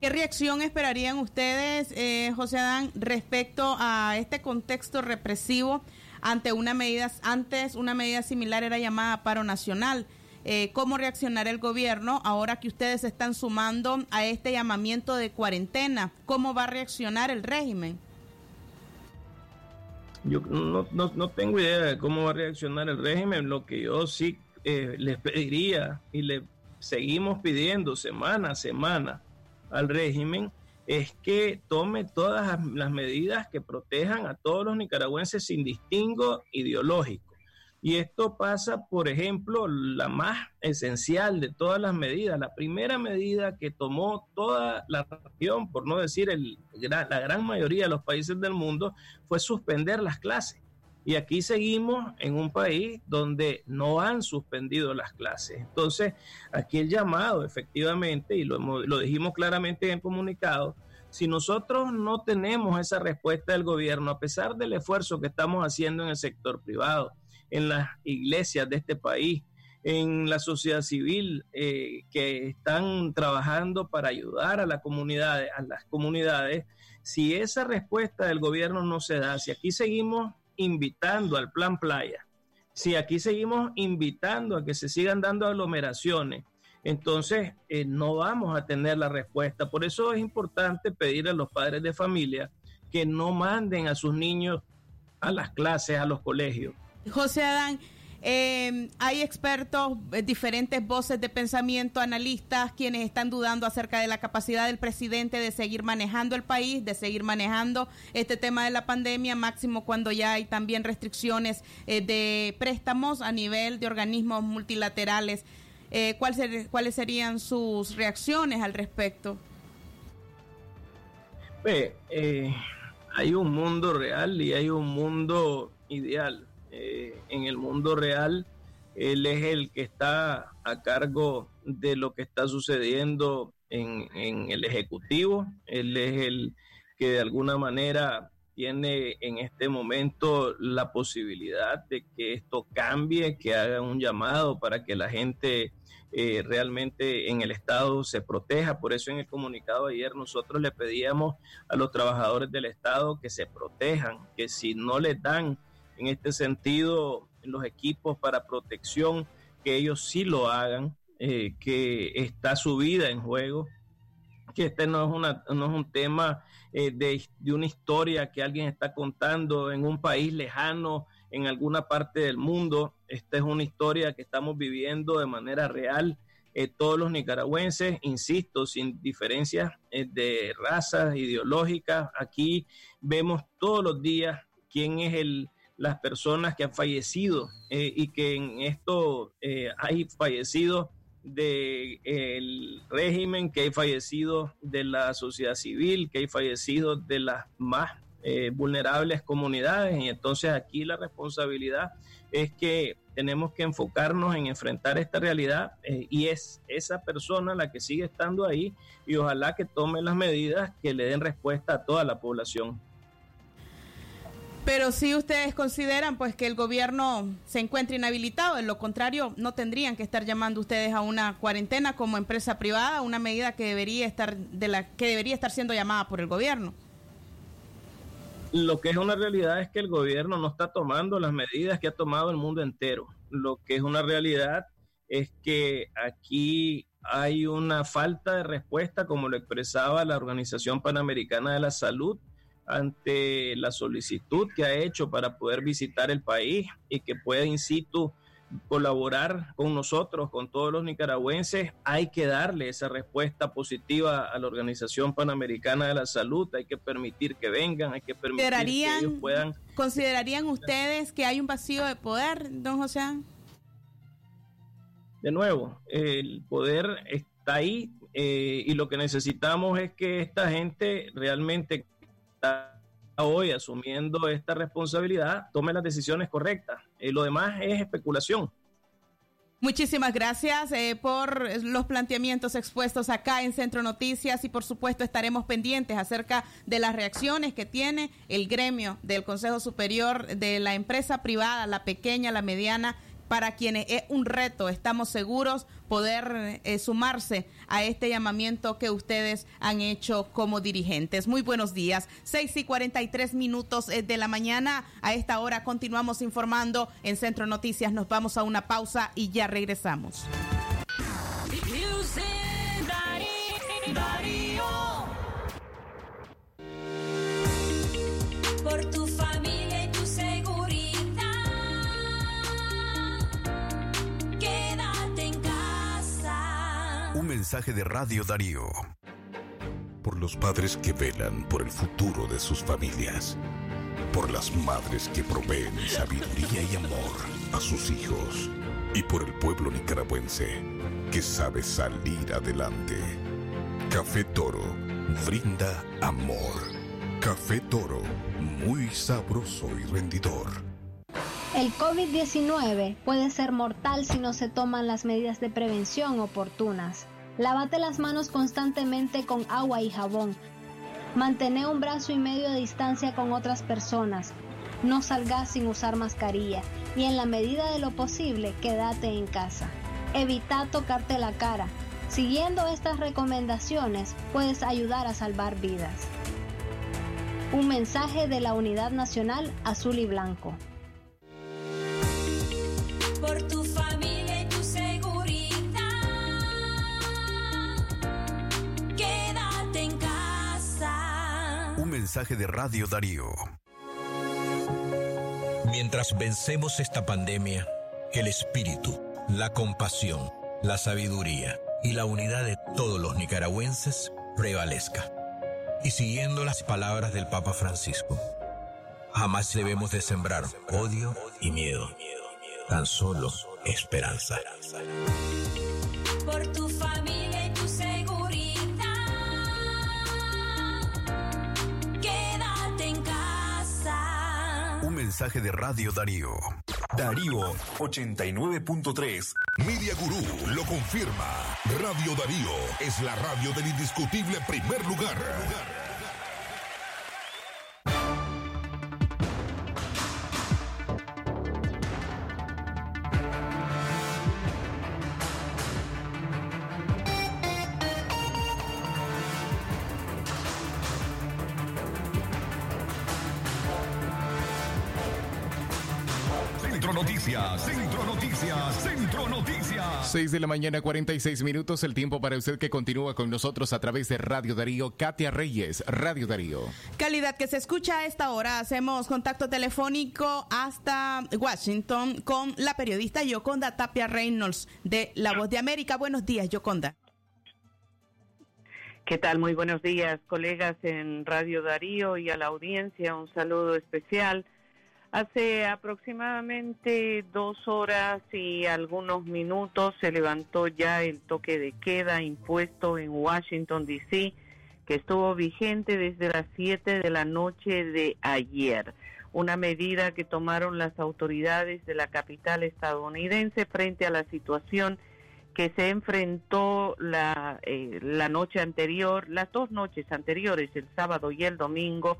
¿Qué reacción esperarían ustedes, eh, José Adán, respecto a este contexto represivo ante una medida, antes una medida similar era llamada paro nacional? Eh, cómo reaccionará el gobierno ahora que ustedes están sumando a este llamamiento de cuarentena. ¿Cómo va a reaccionar el régimen? Yo no, tengo idea de cómo va a reaccionar el régimen. Lo que yo sí eh, les pediría y le seguimos pidiendo semana a semana al régimen es que tome todas las medidas que protejan a todos los nicaragüenses sin distingo ideológico. Y esto pasa, por ejemplo, la más esencial de todas las medidas. La primera medida que tomó toda la región, por no decir el, la gran mayoría de los países del mundo, fue suspender las clases. Y aquí seguimos en un país donde no han suspendido las clases. Entonces, aquí el llamado, efectivamente, y lo, lo dijimos claramente en el comunicado, si nosotros no tenemos esa respuesta del gobierno, a pesar del esfuerzo que estamos haciendo en el sector privado, en las iglesias de este país, en la sociedad civil eh, que están trabajando para ayudar a la comunidad, a las comunidades, si esa respuesta del gobierno no se da, si aquí seguimos invitando al plan playa, si aquí seguimos invitando a que se sigan dando aglomeraciones, entonces eh, no vamos a tener la respuesta. Por eso es importante pedir a los padres de familia que no manden a sus niños a las clases, a los colegios, José Adán, eh, hay expertos, eh, diferentes voces de pensamiento, analistas, quienes están dudando acerca de la capacidad del presidente de seguir manejando el país, de seguir manejando este tema de la pandemia, máximo cuando ya hay también restricciones eh, de préstamos a nivel de organismos multilaterales. ¿Cuáles serían sus reacciones al respecto? hay un mundo real y hay un mundo ideal eh, en el mundo real, él es el que está a cargo de lo que está sucediendo en, el Ejecutivo, él es el que de alguna manera tiene en este momento la posibilidad de que esto cambie, que haga un llamado para que la gente eh, realmente en el Estado se proteja. Por eso en el comunicado ayer nosotros le pedíamos a los trabajadores del Estado que se protejan, que si no les dan en este sentido los equipos para protección, que ellos sí lo hagan, eh, que está su vida en juego, que este no es, una, no es un tema eh, de, de, una historia que alguien está contando en un país lejano, en alguna parte del mundo. Esta es una historia que estamos viviendo de manera real. Eh, todos los nicaragüenses, insisto, sin diferencias eh, de razas ideológicas, aquí vemos todos los días quién es el, las personas que han fallecido y que en esto hay fallecidos del régimen, que hay fallecidos de la sociedad civil, que hay fallecidos de las más eh, vulnerables comunidades. Y entonces aquí la responsabilidad es que tenemos que enfocarnos en enfrentar esta realidad eh, y es esa persona la que sigue estando ahí y ojalá que tome las medidas que le den respuesta a toda la población. Pero si ustedes consideran pues que el gobierno se encuentra inhabilitado, en lo contrario no tendrían que estar llamando ustedes a una cuarentena como empresa privada, una medida que debería estar de la que debería estar siendo llamada por el gobierno. Lo que es una realidad es que el gobierno no está tomando las medidas que ha tomado el mundo entero. Lo que es una realidad es que aquí hay una falta de respuesta, como lo expresaba la Organización Panamericana de la Salud, ante la solicitud que ha hecho para poder visitar el país y que pueda in situ colaborar con nosotros, con todos los nicaragüenses, hay que darle esa respuesta positiva a la Organización Panamericana de la Salud, hay que permitir que vengan, hay que permitir que ellos puedan... ¿Considerarían ustedes que hay un vacío de poder, don José? De nuevo, el poder está ahí eh, y lo que necesitamos es que esta gente realmente está hoy asumiendo esta responsabilidad tome las decisiones correctas. y lo demás es especulación. Muchísimas gracias eh, por los planteamientos expuestos acá en Centro Noticias y por supuesto estaremos pendientes acerca de las reacciones que tiene el gremio del Consejo Superior de la empresa privada, la pequeña, la mediana para quienes es un reto, estamos seguros, poder eh, sumarse a este llamamiento que ustedes han hecho como dirigentes. Muy buenos días. 6 y 43 minutos eh, de la mañana. A esta hora continuamos informando en Centro Noticias. Nos vamos a una pausa y ya regresamos. Mensaje de Radio Darío. Por los padres que velan por el futuro de sus familias. Por las madres que proveen sabiduría y amor a sus hijos. Y por el pueblo nicaragüense que sabe salir adelante. Café Toro brinda amor. Café Toro, muy sabroso y rendidor. El COVID-19 puede ser mortal si no se toman las medidas de prevención oportunas. Lávate las manos constantemente con agua y jabón. Mantén un brazo y medio de distancia con otras personas. No salgas sin usar mascarilla y en la medida de lo posible quédate en casa. Evita tocarte la cara. Siguiendo estas recomendaciones puedes ayudar a salvar vidas. Un mensaje de la Unidad Nacional Azul y Blanco. Por tu mensaje de Radio Darío. Mientras vencemos esta pandemia, el espíritu, la compasión, la sabiduría y la unidad de todos los nicaragüenses prevalezca. Y siguiendo las palabras del Papa Francisco, jamás debemos de sembrar odio y miedo, tan solo esperanza. Por tu mensaje de Radio Darío. Darío 89.3. Media Gurú lo confirma. Radio Darío es la radio del indiscutible primer lugar. 6 de la mañana, 46 minutos, el tiempo para usted que continúa con nosotros a través de Radio Darío, Katia Reyes, Radio Darío. Calidad que se escucha a esta hora. Hacemos contacto telefónico hasta Washington con la periodista Yoconda Tapia Reynolds de La Voz de América. Buenos días, Yoconda. ¿Qué tal? Muy buenos días, colegas en Radio Darío y a la audiencia. Un saludo especial. Hace aproximadamente dos horas y algunos minutos se levantó ya el toque de queda impuesto en Washington, D.C., que estuvo vigente desde las 7 de la noche de ayer. Una medida que tomaron las autoridades de la capital estadounidense frente a la situación que se enfrentó la, eh, la noche anterior, las dos noches anteriores, el sábado y el domingo,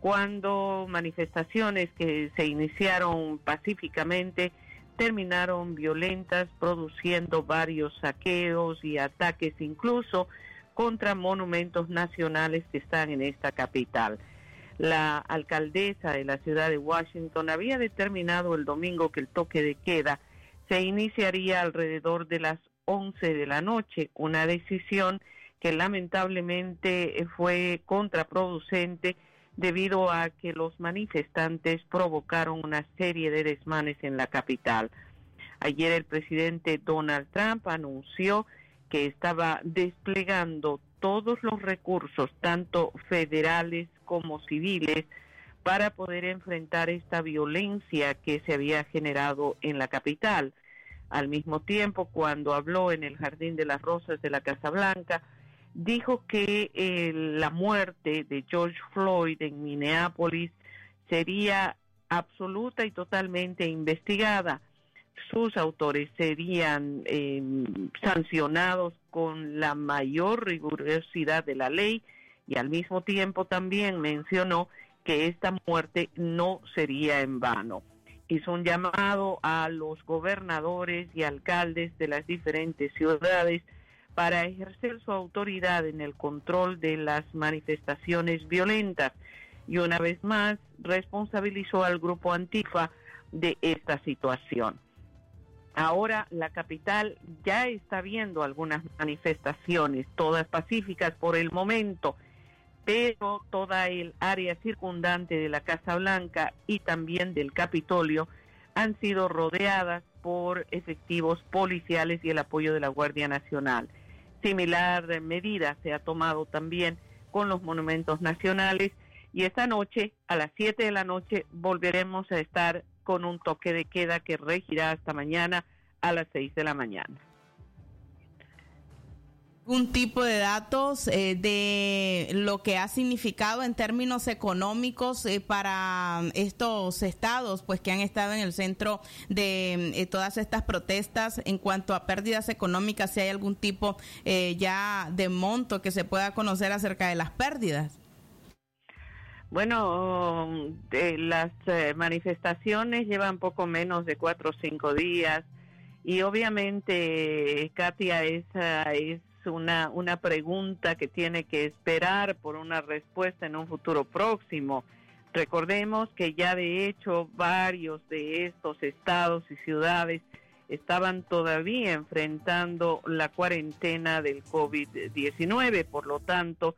cuando manifestaciones que se iniciaron pacíficamente terminaron violentas, produciendo varios saqueos y ataques incluso contra monumentos nacionales que están en esta capital. La alcaldesa de la ciudad de Washington había determinado el domingo que el toque de queda se iniciaría alrededor de las 11 de la noche, una decisión que lamentablemente fue contraproducente debido a que los manifestantes provocaron una serie de desmanes en la capital. Ayer el presidente Donald Trump anunció que estaba desplegando todos los recursos, tanto federales como civiles, para poder enfrentar esta violencia que se había generado en la capital. Al mismo tiempo, cuando habló en el Jardín de las Rosas de la Casa Blanca, dijo que eh, la muerte de George Floyd en Minneapolis sería absoluta y totalmente investigada. Sus autores serían em, sancionados con la mayor rigurosidad de la ley y al mismo tiempo también mencionó que esta muerte no sería en vano. Hizo un llamado a los gobernadores y alcaldes de las diferentes ciudades para ejercer su autoridad en el control de las manifestaciones violentas y una vez más responsabilizó al grupo Antifa de esta situación. Ahora la capital ya está viendo algunas manifestaciones, todas pacíficas por el momento, pero toda el área circundante de la Casa Blanca y también del Capitolio han sido rodeadas por efectivos policiales y el apoyo de la Guardia Nacional. Similar medida se ha tomado también con los monumentos nacionales. Y esta noche, a las 7 de la noche, volveremos a estar con un toque de queda que regirá hasta mañana a las 6 de la mañana un tipo de datos eh, de lo que ha significado en términos económicos eh, para estos estados, pues que han estado en el centro de eh, todas estas protestas en cuanto a pérdidas económicas, si hay algún tipo ya de monto que se pueda conocer acerca de las pérdidas. Bueno, las manifestaciones llevan poco menos de cuatro o cinco días y obviamente, Katia, es una, una pregunta que tiene que esperar por una respuesta en un futuro próximo. Recordemos que ya de hecho varios de estos estados y ciudades estaban todavía enfrentando la cuarentena del COVID-19, por lo tanto,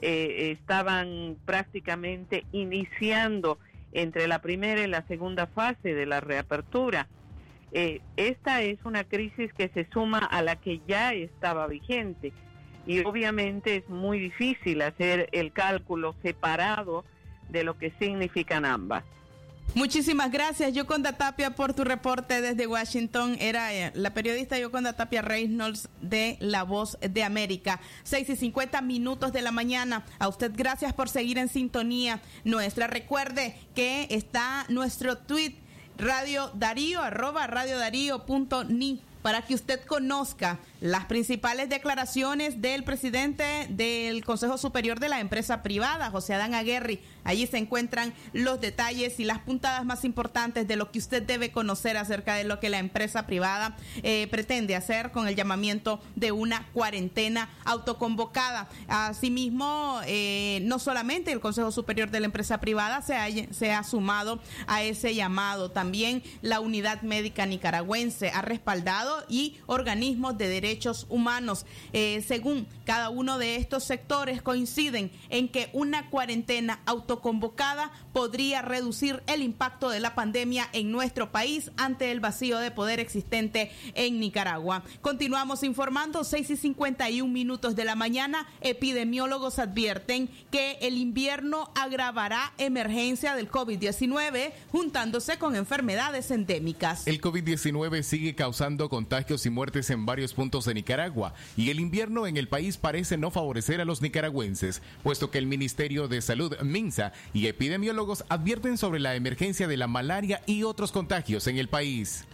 eh, estaban prácticamente iniciando entre la primera y la segunda fase de la reapertura. Eh, esta es una crisis que se suma a la que ya estaba vigente y obviamente es muy difícil hacer el cálculo separado de lo que significan ambas. Muchísimas gracias, Yoconda Tapia, por tu reporte desde Washington. Era eh, la periodista Yoconda Tapia Reynolds de La Voz de América. 6 y 50 minutos de la mañana. A usted gracias por seguir en sintonía nuestra. Recuerde que está nuestro tweet Radio Darío, arroba radiodarío.ni para que usted conozca las principales declaraciones del presidente del Consejo Superior de la Empresa Privada, José Adán Aguerri. Allí se encuentran los detalles y las puntadas más importantes de lo que usted debe conocer acerca de lo que la empresa privada eh, pretende hacer con el llamamiento de una cuarentena autoconvocada. Asimismo, eh, no solamente el Consejo Superior de la Empresa Privada se ha, se ha sumado a ese llamado, también la Unidad Médica Nicaragüense ha respaldado y organismos de derechos humanos. Eh, según cada uno de estos sectores coinciden en que una cuarentena autoconvocada podría reducir el impacto de la pandemia en nuestro país ante el vacío de poder existente en Nicaragua. Continuamos informando, 6 y 51 minutos de la mañana, epidemiólogos advierten que el invierno agravará emergencia del COVID-19 juntándose con enfermedades endémicas. El COVID-19 sigue causando contagios y muertes en varios puntos de Nicaragua y el invierno en el país parece no favorecer a los nicaragüenses, puesto que el Ministerio de Salud, MINSA, y epidemiólogos advierten sobre la emergencia de la malaria y otros contagios en el país.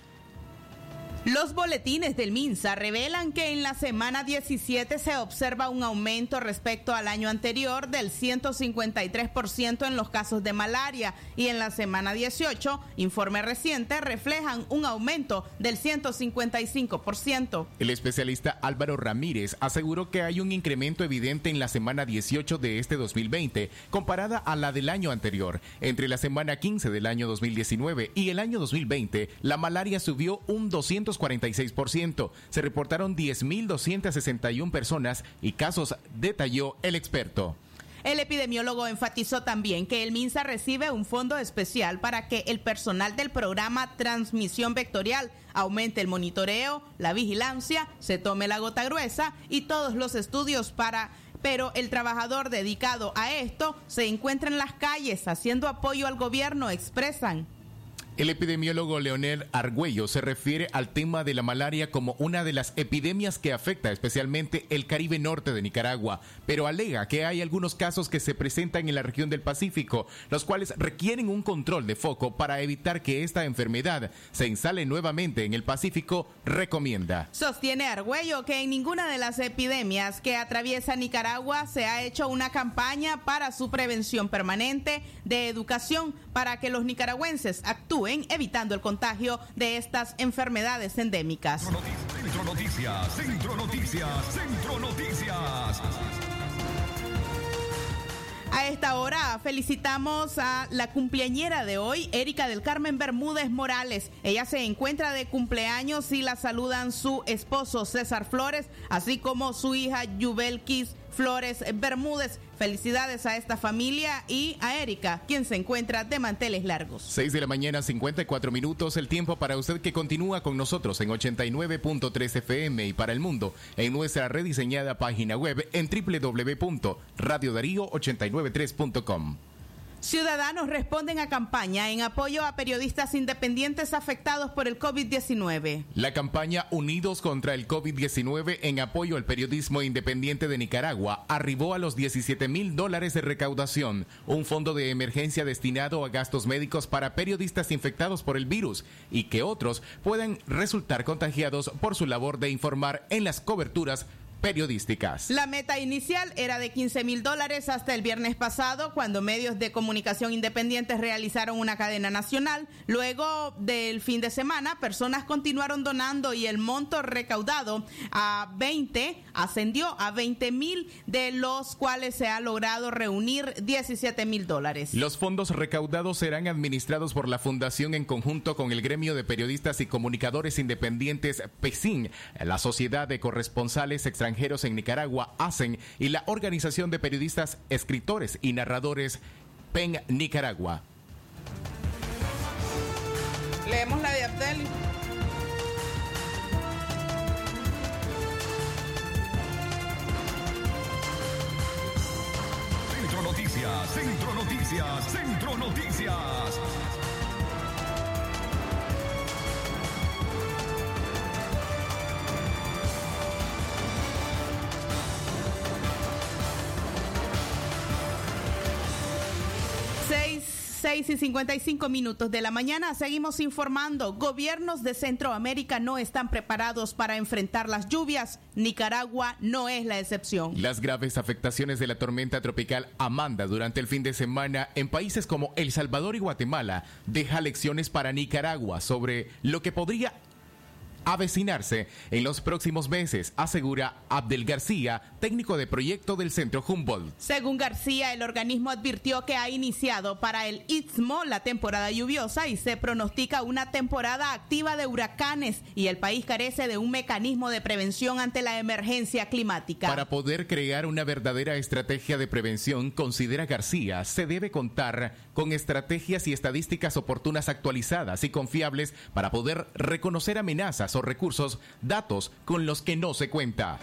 Los boletines del MINSA revelan que en la semana 17 se observa un aumento respecto al año anterior del 153% en los casos de malaria y en la semana 18, informe reciente, reflejan un aumento del 155%. El especialista Álvaro Ramírez aseguró que hay un incremento evidente en la semana 18 de este 2020 comparada a la del año anterior. Entre la semana 15 del año 2019 y el año 2020, la malaria subió un 200 46%. Se reportaron 10.261 personas y casos, detalló el experto. El epidemiólogo enfatizó también que el MINSA recibe un fondo especial para que el personal del programa Transmisión Vectorial aumente el monitoreo, la vigilancia, se tome la gota gruesa y todos los estudios para pero el trabajador dedicado a esto se encuentra en las calles haciendo apoyo al gobierno, expresan. El epidemiólogo Leonel Argüello se refiere al tema de la malaria como una de las epidemias que afecta especialmente el Caribe Norte de Nicaragua, pero alega que hay algunos casos que se presentan en la región del Pacífico, los cuales requieren un control de foco para evitar que esta enfermedad se instale nuevamente en el Pacífico, recomienda. Sostiene Argüello que en ninguna de las epidemias que atraviesa Nicaragua se ha hecho una campaña para su prevención permanente de educación para que los nicaragüenses actúen evitando el contagio de estas enfermedades endémicas. Centro Noticias, Centro Noticias, Centro Noticias. A esta hora felicitamos a la cumpleañera de hoy, Erika del Carmen Bermúdez Morales. Ella se encuentra de cumpleaños y la saludan su esposo César Flores, así como su hija Yubelkis Flores Bermúdez. Felicidades a esta familia y a Erika, quien se encuentra de manteles largos. 6 de la mañana, 54 minutos, el tiempo para usted que continúa con nosotros en 89.3 FM y para el mundo en nuestra rediseñada página web en www.radiodarío893.com. Ciudadanos responden a campaña en apoyo a periodistas independientes afectados por el COVID-19. La campaña Unidos contra el COVID-19 en apoyo al periodismo independiente de Nicaragua arribó a los 17 mil dólares de recaudación, un fondo de emergencia destinado a gastos médicos para periodistas infectados por el virus y que otros puedan resultar contagiados por su labor de informar en las coberturas periodísticas. La meta inicial era de 15 mil dólares hasta el viernes pasado, cuando medios de comunicación independientes realizaron una cadena nacional. Luego del fin de semana, personas continuaron donando y el monto recaudado a 20 ascendió a 20 mil, de los cuales se ha logrado reunir 17 mil dólares. Los fondos recaudados serán administrados por la Fundación en conjunto con el Gremio de Periodistas y Comunicadores Independientes PESIN, la Sociedad de Corresponsales Extranjeros extranjeros en Nicaragua hacen y la Organización de Periodistas, Escritores y Narradores PEN Nicaragua. Leemos la de Abdel. Centro Noticias, Centro Noticias, Centro Noticias. 6 y 55 minutos de la mañana seguimos informando. Gobiernos de Centroamérica no están preparados para enfrentar las lluvias. Nicaragua no es la excepción. Las graves afectaciones de la tormenta tropical Amanda durante el fin de semana en países como El Salvador y Guatemala deja lecciones para Nicaragua sobre lo que podría avecinarse en los próximos meses, asegura Abdel García, técnico de proyecto del Centro Humboldt. Según García, el organismo advirtió que ha iniciado para el Istmo la temporada lluviosa y se pronostica una temporada activa de huracanes y el país carece de un mecanismo de prevención ante la emergencia climática. Para poder crear una verdadera estrategia de prevención, considera García, se debe contar con estrategias y estadísticas oportunas actualizadas y confiables para poder reconocer amenazas recursos, datos con los que no se cuenta.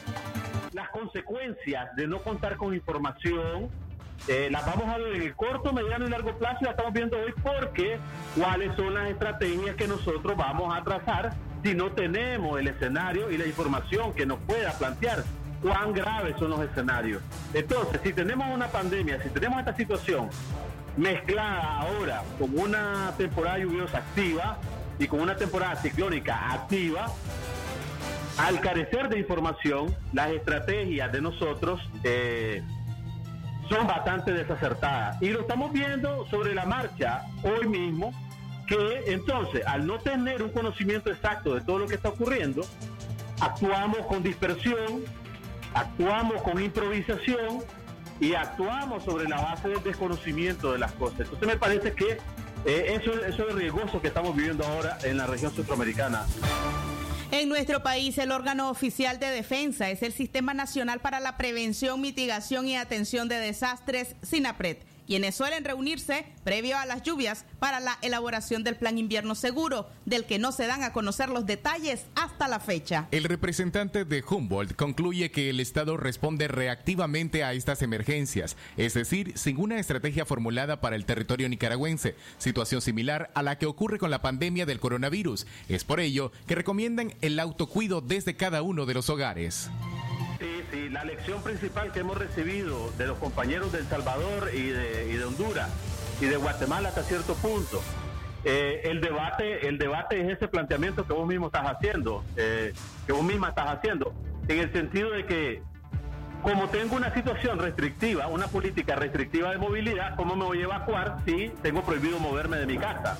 Las consecuencias de no contar con información eh, las vamos a ver en el corto, mediano y largo plazo las estamos viendo hoy porque cuáles son las estrategias que nosotros vamos a trazar si no tenemos el escenario y la información que nos pueda plantear cuán graves son los escenarios. Entonces, si tenemos una pandemia, si tenemos esta situación mezclada ahora con una temporada lluviosa activa, y con una temporada ciclónica activa, al carecer de información, las estrategias de nosotros eh, son bastante desacertadas. Y lo estamos viendo sobre la marcha hoy mismo, que entonces, al no tener un conocimiento exacto de todo lo que está ocurriendo, actuamos con dispersión, actuamos con improvisación y actuamos sobre la base del desconocimiento de las cosas. Entonces me parece que eh, eso, eso es riesgoso que estamos viviendo ahora en la región centroamericana. En nuestro país, el órgano oficial de defensa es el Sistema Nacional para la Prevención, Mitigación y Atención de Desastres, SINAPRED quienes suelen reunirse previo a las lluvias para la elaboración del plan invierno seguro, del que no se dan a conocer los detalles hasta la fecha. El representante de Humboldt concluye que el Estado responde reactivamente a estas emergencias, es decir, sin una estrategia formulada para el territorio nicaragüense, situación similar a la que ocurre con la pandemia del coronavirus. Es por ello que recomiendan el autocuido desde cada uno de los hogares. Sí, sí, la lección principal que hemos recibido de los compañeros de El Salvador y de, Honduras y de Guatemala hasta cierto punto, eh, el debate el debate es ese planteamiento que vos mismo estás haciendo, eh, que vos misma estás haciendo, en el sentido de que como tengo una situación restrictiva, una política restrictiva de movilidad, ¿cómo me voy a evacuar si tengo prohibido moverme de mi casa?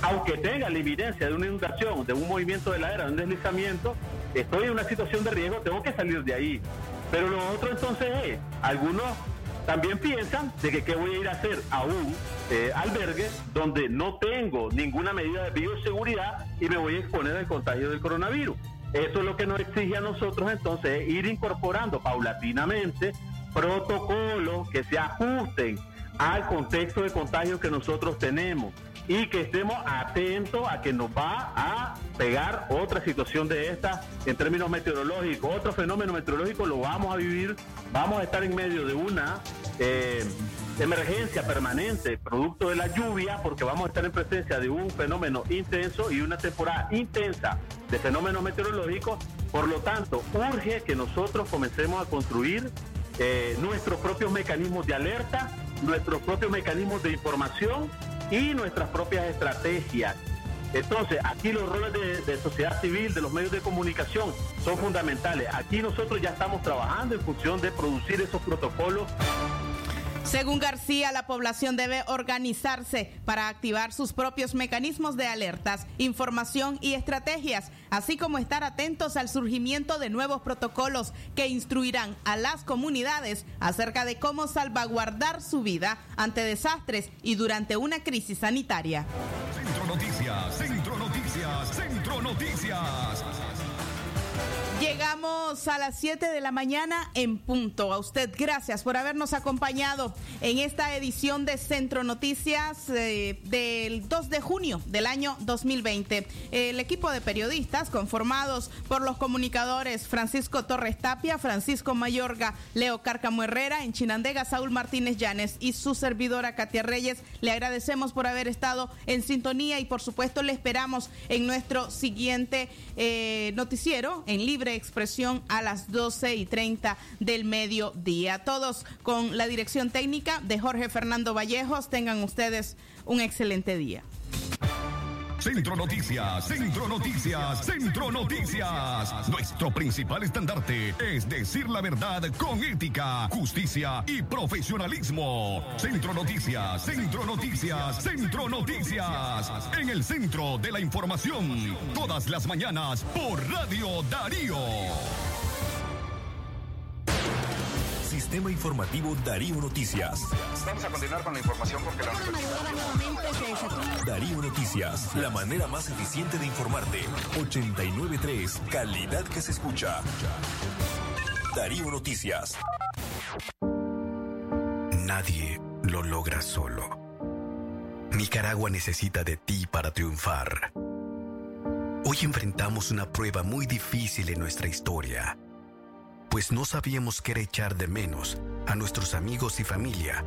Aunque tenga la evidencia de una inundación, de un movimiento de la era, de un deslizamiento, estoy en una situación de riesgo, tengo que salir de ahí. Pero lo otro entonces es, algunos también piensan de que qué voy a ir a hacer a un eh, albergue donde no tengo ninguna medida de bioseguridad y me voy a exponer al contagio del coronavirus. Eso es lo que nos exige a nosotros entonces ir incorporando paulatinamente protocolos que se ajusten al contexto de contagio que nosotros tenemos y que estemos atentos a que nos va a pegar otra situación de esta en términos meteorológicos, otro fenómeno meteorológico lo vamos a vivir, vamos a estar en medio de una eh, emergencia permanente producto de la lluvia porque vamos a estar en presencia de un fenómeno intenso y una temporada intensa de fenómenos meteorológicos, por lo tanto urge que nosotros comencemos a construir eh, nuestros propios mecanismos de alerta, nuestros propios mecanismos de información y nuestras propias estrategias. Entonces, aquí los roles de, sociedad civil, de los medios de comunicación, son fundamentales. Aquí nosotros ya estamos trabajando en función de producir esos protocolos según García, la población debe organizarse para activar sus propios mecanismos de alertas, información y estrategias, así como estar atentos al surgimiento de nuevos protocolos que instruirán a las comunidades acerca de cómo salvaguardar su vida ante desastres y durante una crisis sanitaria. Centro Noticias, Centro Noticias, Centro Noticias. Llegamos a las 7 de la mañana en punto. A usted, gracias por habernos acompañado en esta edición de Centro Noticias eh, del 2 de junio del año 2020. El equipo de periodistas conformados por los comunicadores Francisco Torres Tapia, Francisco Mayorga, Leo Cárcamo Herrera, en Chinandega, Saúl Martínez Llanes y su servidora Katia Reyes. Le agradecemos por haber estado en sintonía y por supuesto le esperamos en nuestro siguiente eh, noticiero en libre expresión a las 12 y 30 del mediodía. Todos con la dirección técnica de Jorge Fernando Vallejos. Tengan ustedes un excelente día. Centro Noticias, Centro Noticias, Centro Noticias. Nuestro principal estandarte es decir la verdad con ética, justicia y profesionalismo. Centro Noticias, Centro Noticias, Centro Noticias. En el centro de la información, todas las mañanas por Radio Darío. Sistema Informativo Darío Noticias. Vamos a continuar con la información porque la Darío Noticias, la manera más eficiente de informarte. 893, calidad que se escucha. Darío Noticias. Nadie lo logra solo. Nicaragua necesita de ti para triunfar. Hoy enfrentamos una prueba muy difícil en nuestra historia pues no sabíamos qué echar de menos a nuestros amigos y familia.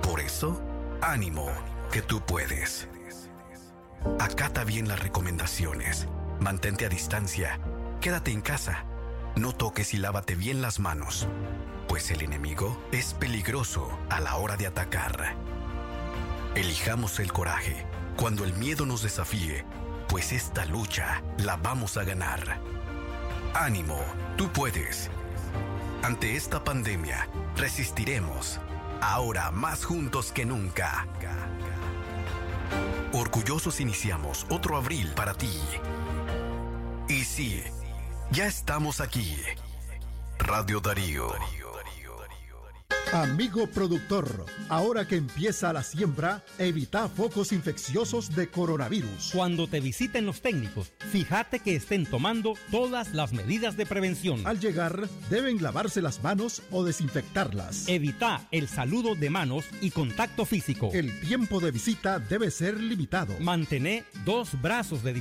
Por eso, ánimo, que tú puedes. Acata bien las recomendaciones, mantente a distancia, quédate en casa, no toques y lávate bien las manos, pues el enemigo es peligroso a la hora de atacar. Elijamos el coraje cuando el miedo nos desafíe, pues esta lucha la vamos a ganar. Ánimo, tú puedes. Ante esta pandemia, resistiremos, ahora más juntos que nunca. Orgullosos iniciamos otro abril para ti. Y sí, ya estamos aquí. Radio Darío. Amigo productor, ahora que empieza la siembra, evita focos infecciosos de coronavirus. Cuando te visiten los técnicos, fíjate que estén tomando todas las medidas de prevención. Al llegar, deben lavarse las manos o desinfectarlas. Evita el saludo de manos y contacto físico. El tiempo de visita debe ser limitado. Mantener dos brazos de